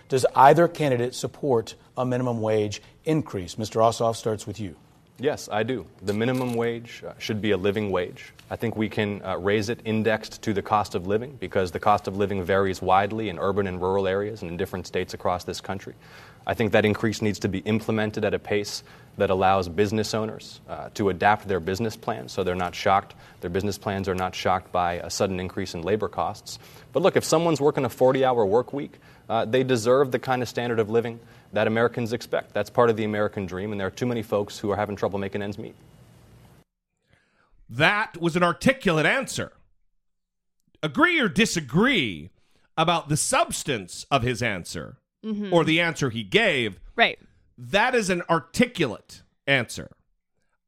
Does either candidate support a minimum wage increase? Mr. Ossoff starts with you. Yes, I do. The minimum wage uh, should be a living wage. I think we can uh, raise it indexed to the cost of living because the cost of living varies widely in urban and rural areas and in different states across this country. I think that increase needs to be implemented at a pace that allows business owners uh, to adapt their business plans so they're not shocked, their business plans are not shocked by a sudden increase in labor costs. But look, if someone's working a 40 hour work week, uh, they deserve the kind of standard of living that Americans expect. That's part of the American dream, and there are too many folks who are having trouble making ends meet. That was an articulate answer. Agree or disagree about the substance of his answer Mhm. or the answer he gave. Right. That is an articulate answer.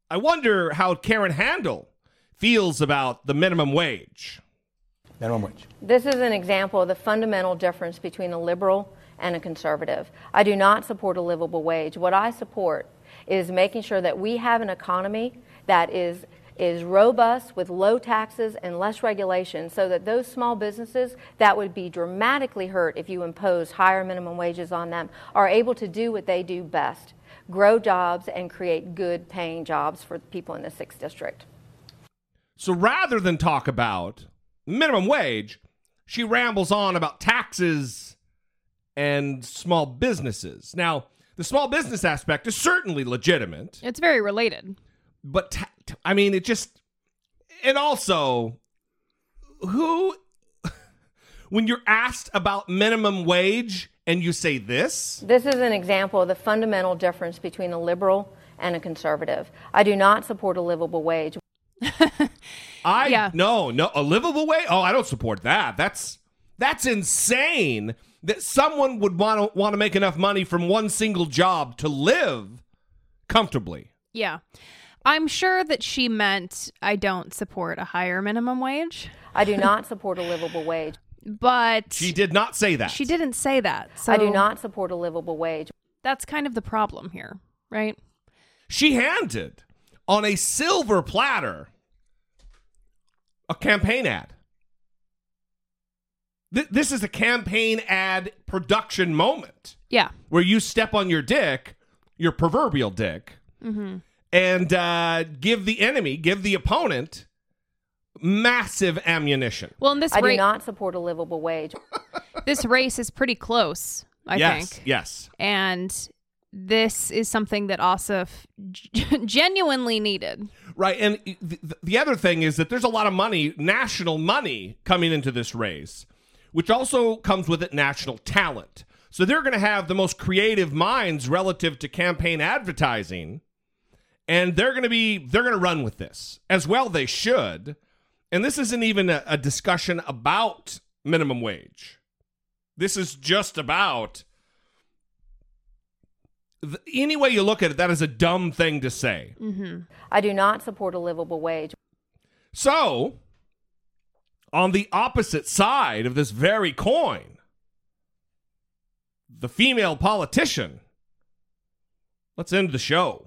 I wonder how Karen Handel feels about the minimum wage. Minimum wage. This is an example of the fundamental difference between a liberal and a conservative. I do not support a livable wage. What I support is making sure that we have an economy that is is robust with low taxes and less regulation so that those small businesses that would be dramatically hurt if you impose higher minimum wages on them are able to do what they do best grow jobs and create good paying jobs for people in the 6th district So rather than talk about minimum wage, she rambles on about taxes and small businesses. Now, the small business aspect is certainly legitimate, It's very related. But ta- t- I mean, it just and also who when you're asked about minimum wage and you say this, This is an example of the fundamental difference between a liberal and a conservative. I do not support a livable wage. I no no a livable way. Oh, I don't support that. That's that's insane. That someone would want to want to make enough money from one single job to live comfortably. Yeah. I'm sure that she meant I don't support a higher minimum wage. I do not support a livable wage. But She did not say that. she didn't say that. So I do not support a livable wage. That's kind of the problem here, right? She handed on a silver platter a campaign ad. Th- This is a campaign ad production moment Yeah. where you step on your dick, your proverbial dick, Mm-hmm. And uh, give the enemy, give the opponent massive ammunition. Well, in this I do not support a livable wage. this race is pretty close I yes, think. yes. And this is something that Ossoff g- genuinely needed. Right. And the, the other thing is that there's a lot of money, national money, coming into this race, which also comes with it national talent. So they're going to have the most creative minds relative to campaign advertising. And they're going to be, they're going to run with this as well. They should. And this isn't even a, a discussion about minimum wage. This is just about any way you look at it, that is a dumb thing to say. Mm-hmm. I do not support a livable wage. So, on the opposite side of this very coin, the female politician. Let's end the show.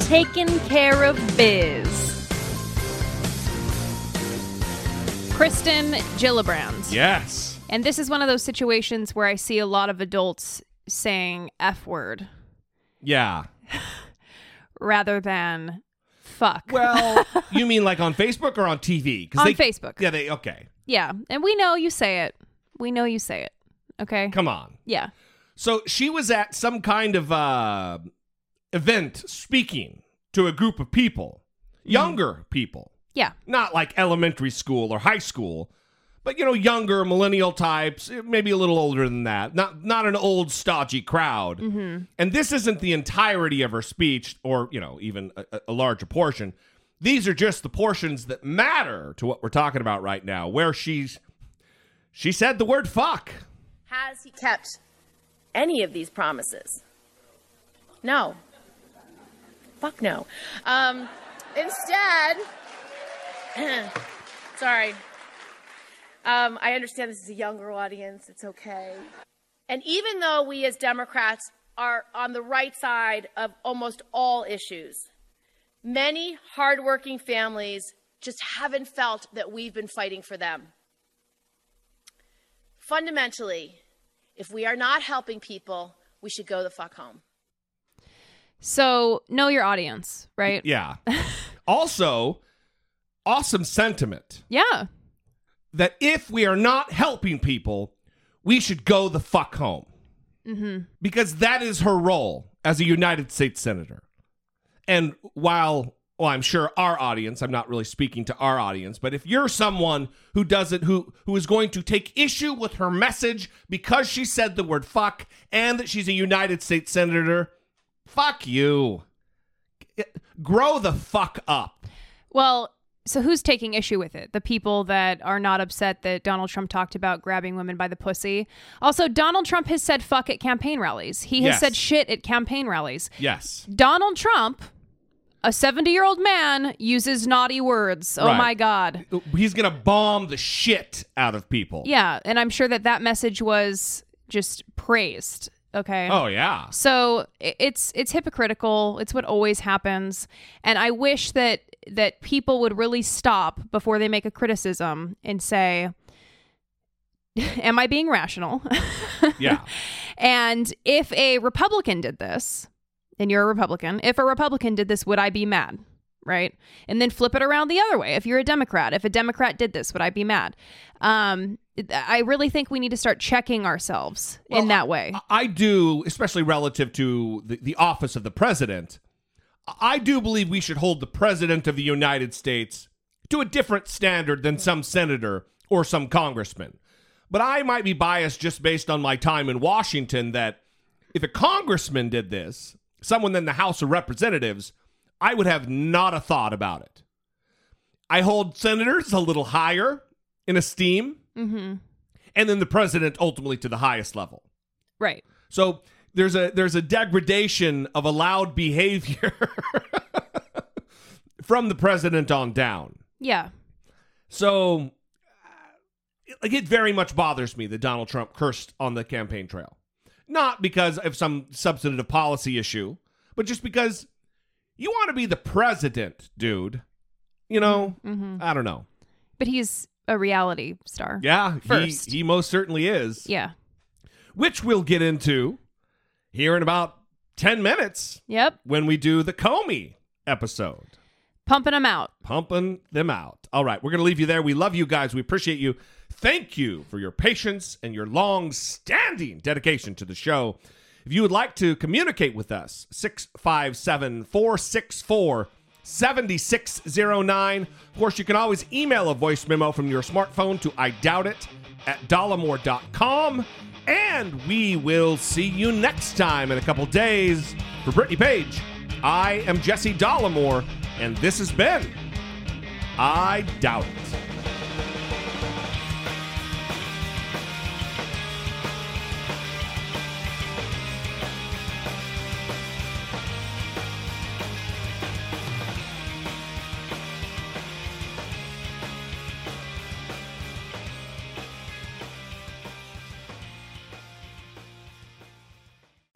Taking care of biz. Kirsten Gillibrand. Yes. And this is one of those situations where I see a lot of adults saying F word Yeah. rather than fuck. Well, you mean like on Facebook or on TV? On they, Facebook. Yeah, they okay. yeah. And we know you say it. We know you say it. Okay. Come on. Yeah. So she was at some kind of uh, event speaking to a group of people, younger people, Yeah. not like elementary school or high school, but you know, younger millennial types, eh, maybe a little older than that. Not not an old stodgy crowd. Mm-hmm. And this isn't the entirety of her speech, or you know, even a, a larger portion. These are just the portions that matter to what we're talking about right now, where she's she said the word fuck. Has he kept any of these promises? No. Fuck no. Um, instead, sorry. Um, I understand this is a younger audience. It's okay. And even though we as Democrats are on the right side of almost all issues, many hardworking families just haven't felt that we've been fighting for them. Fundamentally, if we are not helping people, we should go the fuck home. So know your audience, right? Yeah. also, awesome sentiment Yeah. that if we are not helping people, we should go the fuck home. Mm-hmm. because that is her role as a United States Senator. And while, well, I'm sure our audience, I'm not really speaking to our audience, but if you're someone who doesn't, who who is going to take issue with her message because she said the word fuck and that she's a United States Senator, fuck you. Grow the fuck up. Well, so who's taking issue with it? The people that are not upset that Donald Trump talked about grabbing women by the pussy. Also, Donald Trump has said fuck at campaign rallies. He has Yes. said shit at campaign rallies. Yes. Donald Trump, a 70 year old man, uses naughty words. Oh Right. my God. He's going to bomb the shit out of people. Yeah. And I'm sure that that message was just praised. Okay. Oh, yeah. So i- it's it's hypocritical. It's what always happens, and I wish that that people would really stop before they make a criticism and say, "Am I being rational?" Yeah. and if a Republican did this, and you're a Republican, if a Republican did this, would I be mad? Right? And then flip it around the other way. If you're a Democrat, if a Democrat did this, would I be mad? Um, I really think we need to start checking ourselves in that way. I do, especially relative to the, the office of the president. I do believe we should hold the president of the United States to a different standard than some senator or some congressman. But I might be biased just based on my time in Washington that if a congressman did this, someone in the House of Representatives, I would have not a thought about it. I hold senators a little higher in esteem, Mm-hmm. and then the president ultimately to the highest level. Right. So there's a there's a degradation of allowed behavior from the president on down. Yeah. So uh, like it very much bothers me that Donald Trump cursed on the campaign trail. Not because of some substantive policy issue, but just because you want to be the president, dude. You know, Mhm. I don't know. But he's a reality star. Yeah, he, First. he most certainly is. Yeah. Which we'll get into here in about 10 minutes. Yep. When we do the Comey episode. Pumping them out. pumping them out. All right, we're going to leave you there. We love you guys. We appreciate you. Thank you for your patience and your long standing dedication to the show. If you would like to communicate with us, 657 464 7609. Of course, you can always email a voice memo from your smartphone to I doubt it at dollemore.com. And we will see you next time in a couple days. For Brittany Page, I am Jesse Dollemore, and this has been I Doubt It.